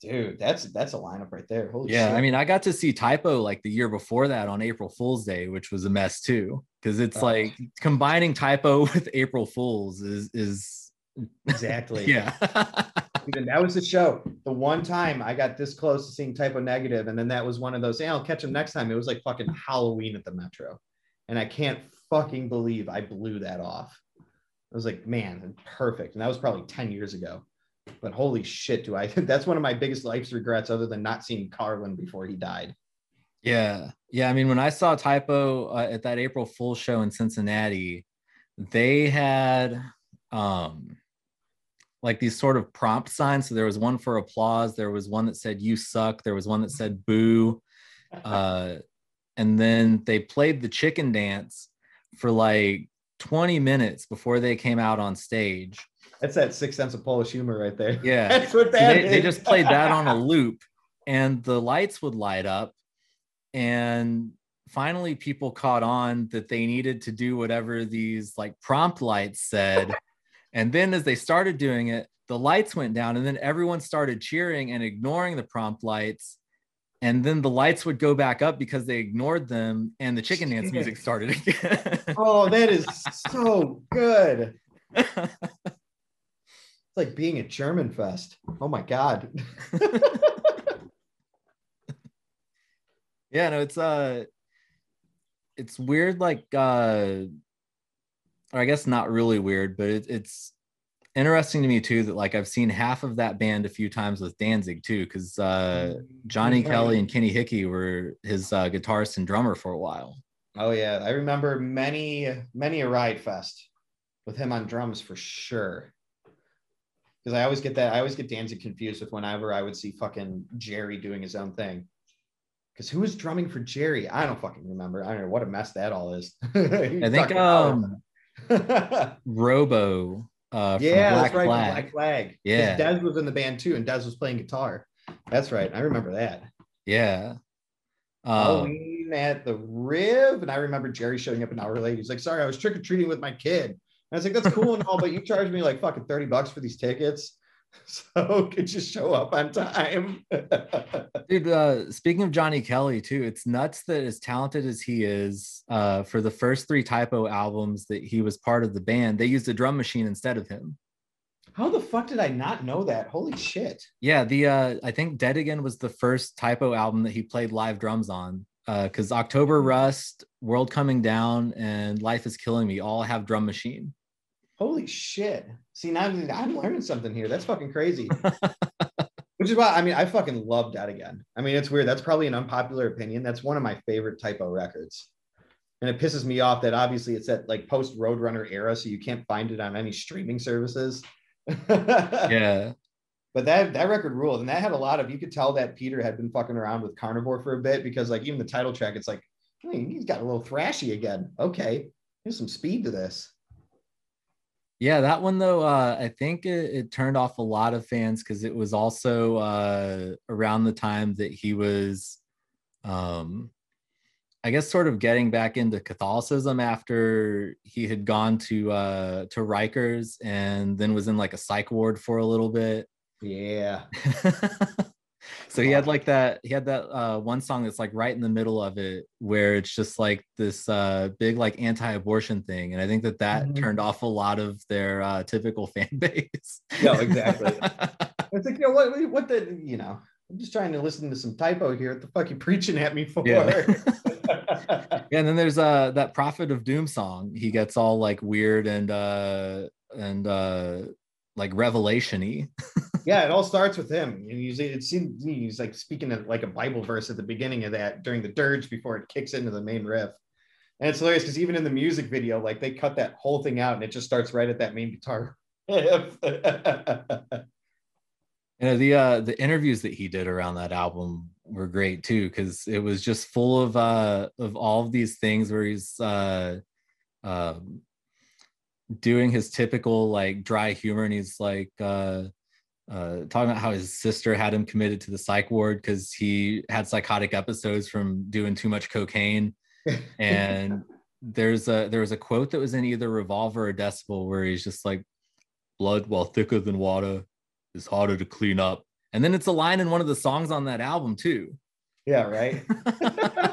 Dude, that's that's a lineup right there. Holy Yeah, shit. I mean, I got to see Type O like the year before that on April Fool's Day, which was a mess too, because it's Oh. like combining Type O with April Fools is is exactly. yeah, That was the show. The one time I got this close to seeing Type O Negative, and then that was one of those. Yeah, I'll catch him next time. It was like fucking Halloween at the Metro, and I can't fucking believe I blew that off. I was like, man, perfect. And that was probably ten years ago. But holy shit, do I? That's one of my biggest life's regrets, other than not seeing Carlin before he died. yeah, yeah. I mean, when I saw Type O uh, at that April Fool's show in Cincinnati, they had um like these sort of prompt signs. So there was one for applause, there was one that said "You suck," there was one that said "Boo." uh, and then they played the chicken dance for like 20 minutes before they came out on stage. That's that sixth sense of Polish humor right there. Yeah. That's what So that they, they is. just played that on a loop and the lights would light up. And finally, people caught on that they needed to do whatever these like prompt lights said. And then as they started doing it, the lights went down and then everyone started cheering and ignoring the prompt lights. And then the lights would go back up because they ignored them and the chicken dance music started again. Oh, that is so good. It's like being at German Fest. Oh my god. yeah no it's uh it's weird like uh or i guess not really weird but it, it's interesting to me too that like i've seen half of that band a few times with danzig too because uh johnny Right. kelly and kenny hickey were his uh guitarist and drummer for a while Oh yeah, I remember many many a Riot Fest with him on drums for sure. Because I always get that I always get Danzig confused with whenever I would see fucking Jerry doing his own thing. Because who was drumming for Jerry? I don't fucking remember. I don't know what a mess that all is. i think um robo uh from yeah, black that's right. flag Black Flag. Yeah. Dez was in the band too, and Dez was playing guitar. That's right. I remember that. yeah um, Halloween at the Riv, and I remember Jerry showing up an hour late. He's like, "Sorry, I was trick or treating with my kid." And I was like, "That's cool and all, but you charged me like fucking thirty bucks for these tickets, so could you show up on time?" Dude, uh, speaking of Johnny Kelly too, it's nuts that as talented as he is, uh, for the first three Type O albums that he was part of the band, they used a drum machine instead of him. How the fuck did I not know that? Holy shit! Yeah, the uh, I think Dead Again was the first Type O album that he played live drums on. Because October Rust, World Coming Down, and Life Is Killing Me all have drum machine. Holy shit! See now I'm learning something here. That's fucking crazy. Which is why I mean I fucking love that again. I mean it's weird. That's probably an unpopular opinion. That's one of my favorite Type O records. And it pisses me off that obviously it's that like post Roadrunner era, so you can't find it on any streaming services. Yeah, But that that record ruled, and that had a lot of. You could tell that Peter had been fucking around with Carnivore for a bit because, like, even the title track, it's like "Hey, he's got a little thrashy again. Okay, there's some speed to this. Yeah. That one though, uh, I think it, it turned off a lot of fans because it was also uh, around the time that he was um I guess sort of getting back into Catholicism after he had gone to uh to Rikers and then was in like a psych ward for a little bit. Yeah, so he had like that he had that uh one song that's like right in the middle of it where it's just like this uh big like anti-abortion thing and I think that that Mhm. turned off a lot of their uh typical fan base. No, exactly. it's like, you know, what, what the, you know, I'm just trying to listen to some Type O here. What the fuck you preaching at me for? Yeah. Yeah, and then there's uh that Prophet of Doom song. He gets all like weird and uh and uh like revelation-y. yeah, it all starts with him. And it seems he's like speaking of like a Bible verse at the beginning of that during the dirge before it kicks into the main riff. And it's hilarious because even in the music video, like they cut that whole thing out and it just starts right at that main guitar. riff. You know, the uh the interviews that he did around that album were great too, because it was just full of uh of all of these things where he's uh um doing his typical like dry humor and he's like uh uh talking about how his sister had him committed to the psych ward because he had psychotic episodes from doing too much cocaine. And there's a there was a quote that was in either revolver or decibel where he's just like blood while thicker than water is harder to clean up. And then it's a line in one of the songs on that album too. Yeah, right.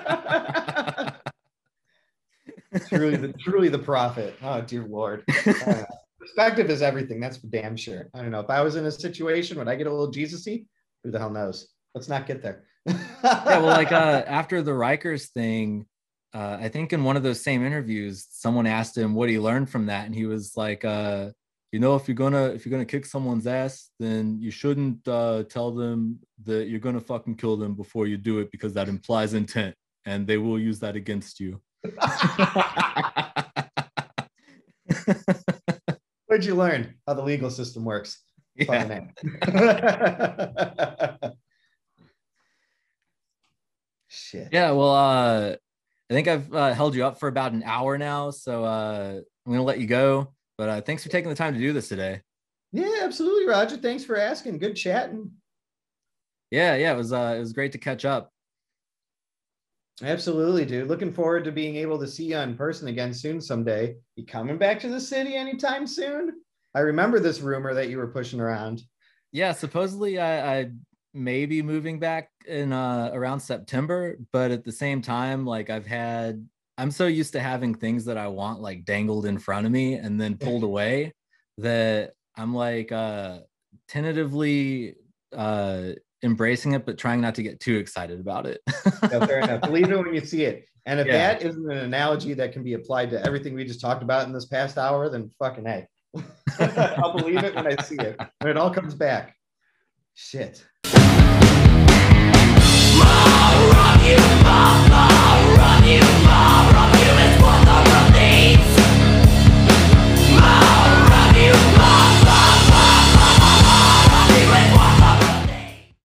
truly the truly the prophet. Oh dear lord. Uh, perspective is everything. That's for damn sure. I don't know. If I was in a situation, would I get a little Jesus-y? Who the hell knows? Let's not get there. yeah well like uh after the rikers thing uh i think in one of those same interviews someone asked him what he learned from that and he was like uh you know if you're gonna if you're gonna kick someone's ass then you shouldn't uh tell them that you're gonna fucking kill them before you do it because that implies intent and they will use that against you Where'd you learn how the legal system works? yeah. Shit. Yeah, well, uh, I think I've uh, held you up for about an hour now, so uh, I'm gonna let you go. But uh, thanks for taking the time to do this today. Yeah, absolutely, Roger. Thanks for asking. Good chatting. Yeah, yeah, it was uh, it was great to catch up. Absolutely, dude. Looking forward to being able to see you in person again soon someday. You coming back to the city anytime soon? I remember this rumor that you were pushing around. Yeah, supposedly I, I may be moving back in uh, around September, but at the same time, like I've had, I'm so used to having things that I want like dangled in front of me and then pulled away that I'm like uh, tentatively uh, embracing it, but trying not to get too excited about it. Yeah, fair enough. Believe it when you see it. And if Yeah. that isn't an analogy that can be applied to everything we just talked about in this past hour, then fucking hey. I'll believe it when I see it. When it all comes back. Shit. Run you, mama, run you, mama, run you,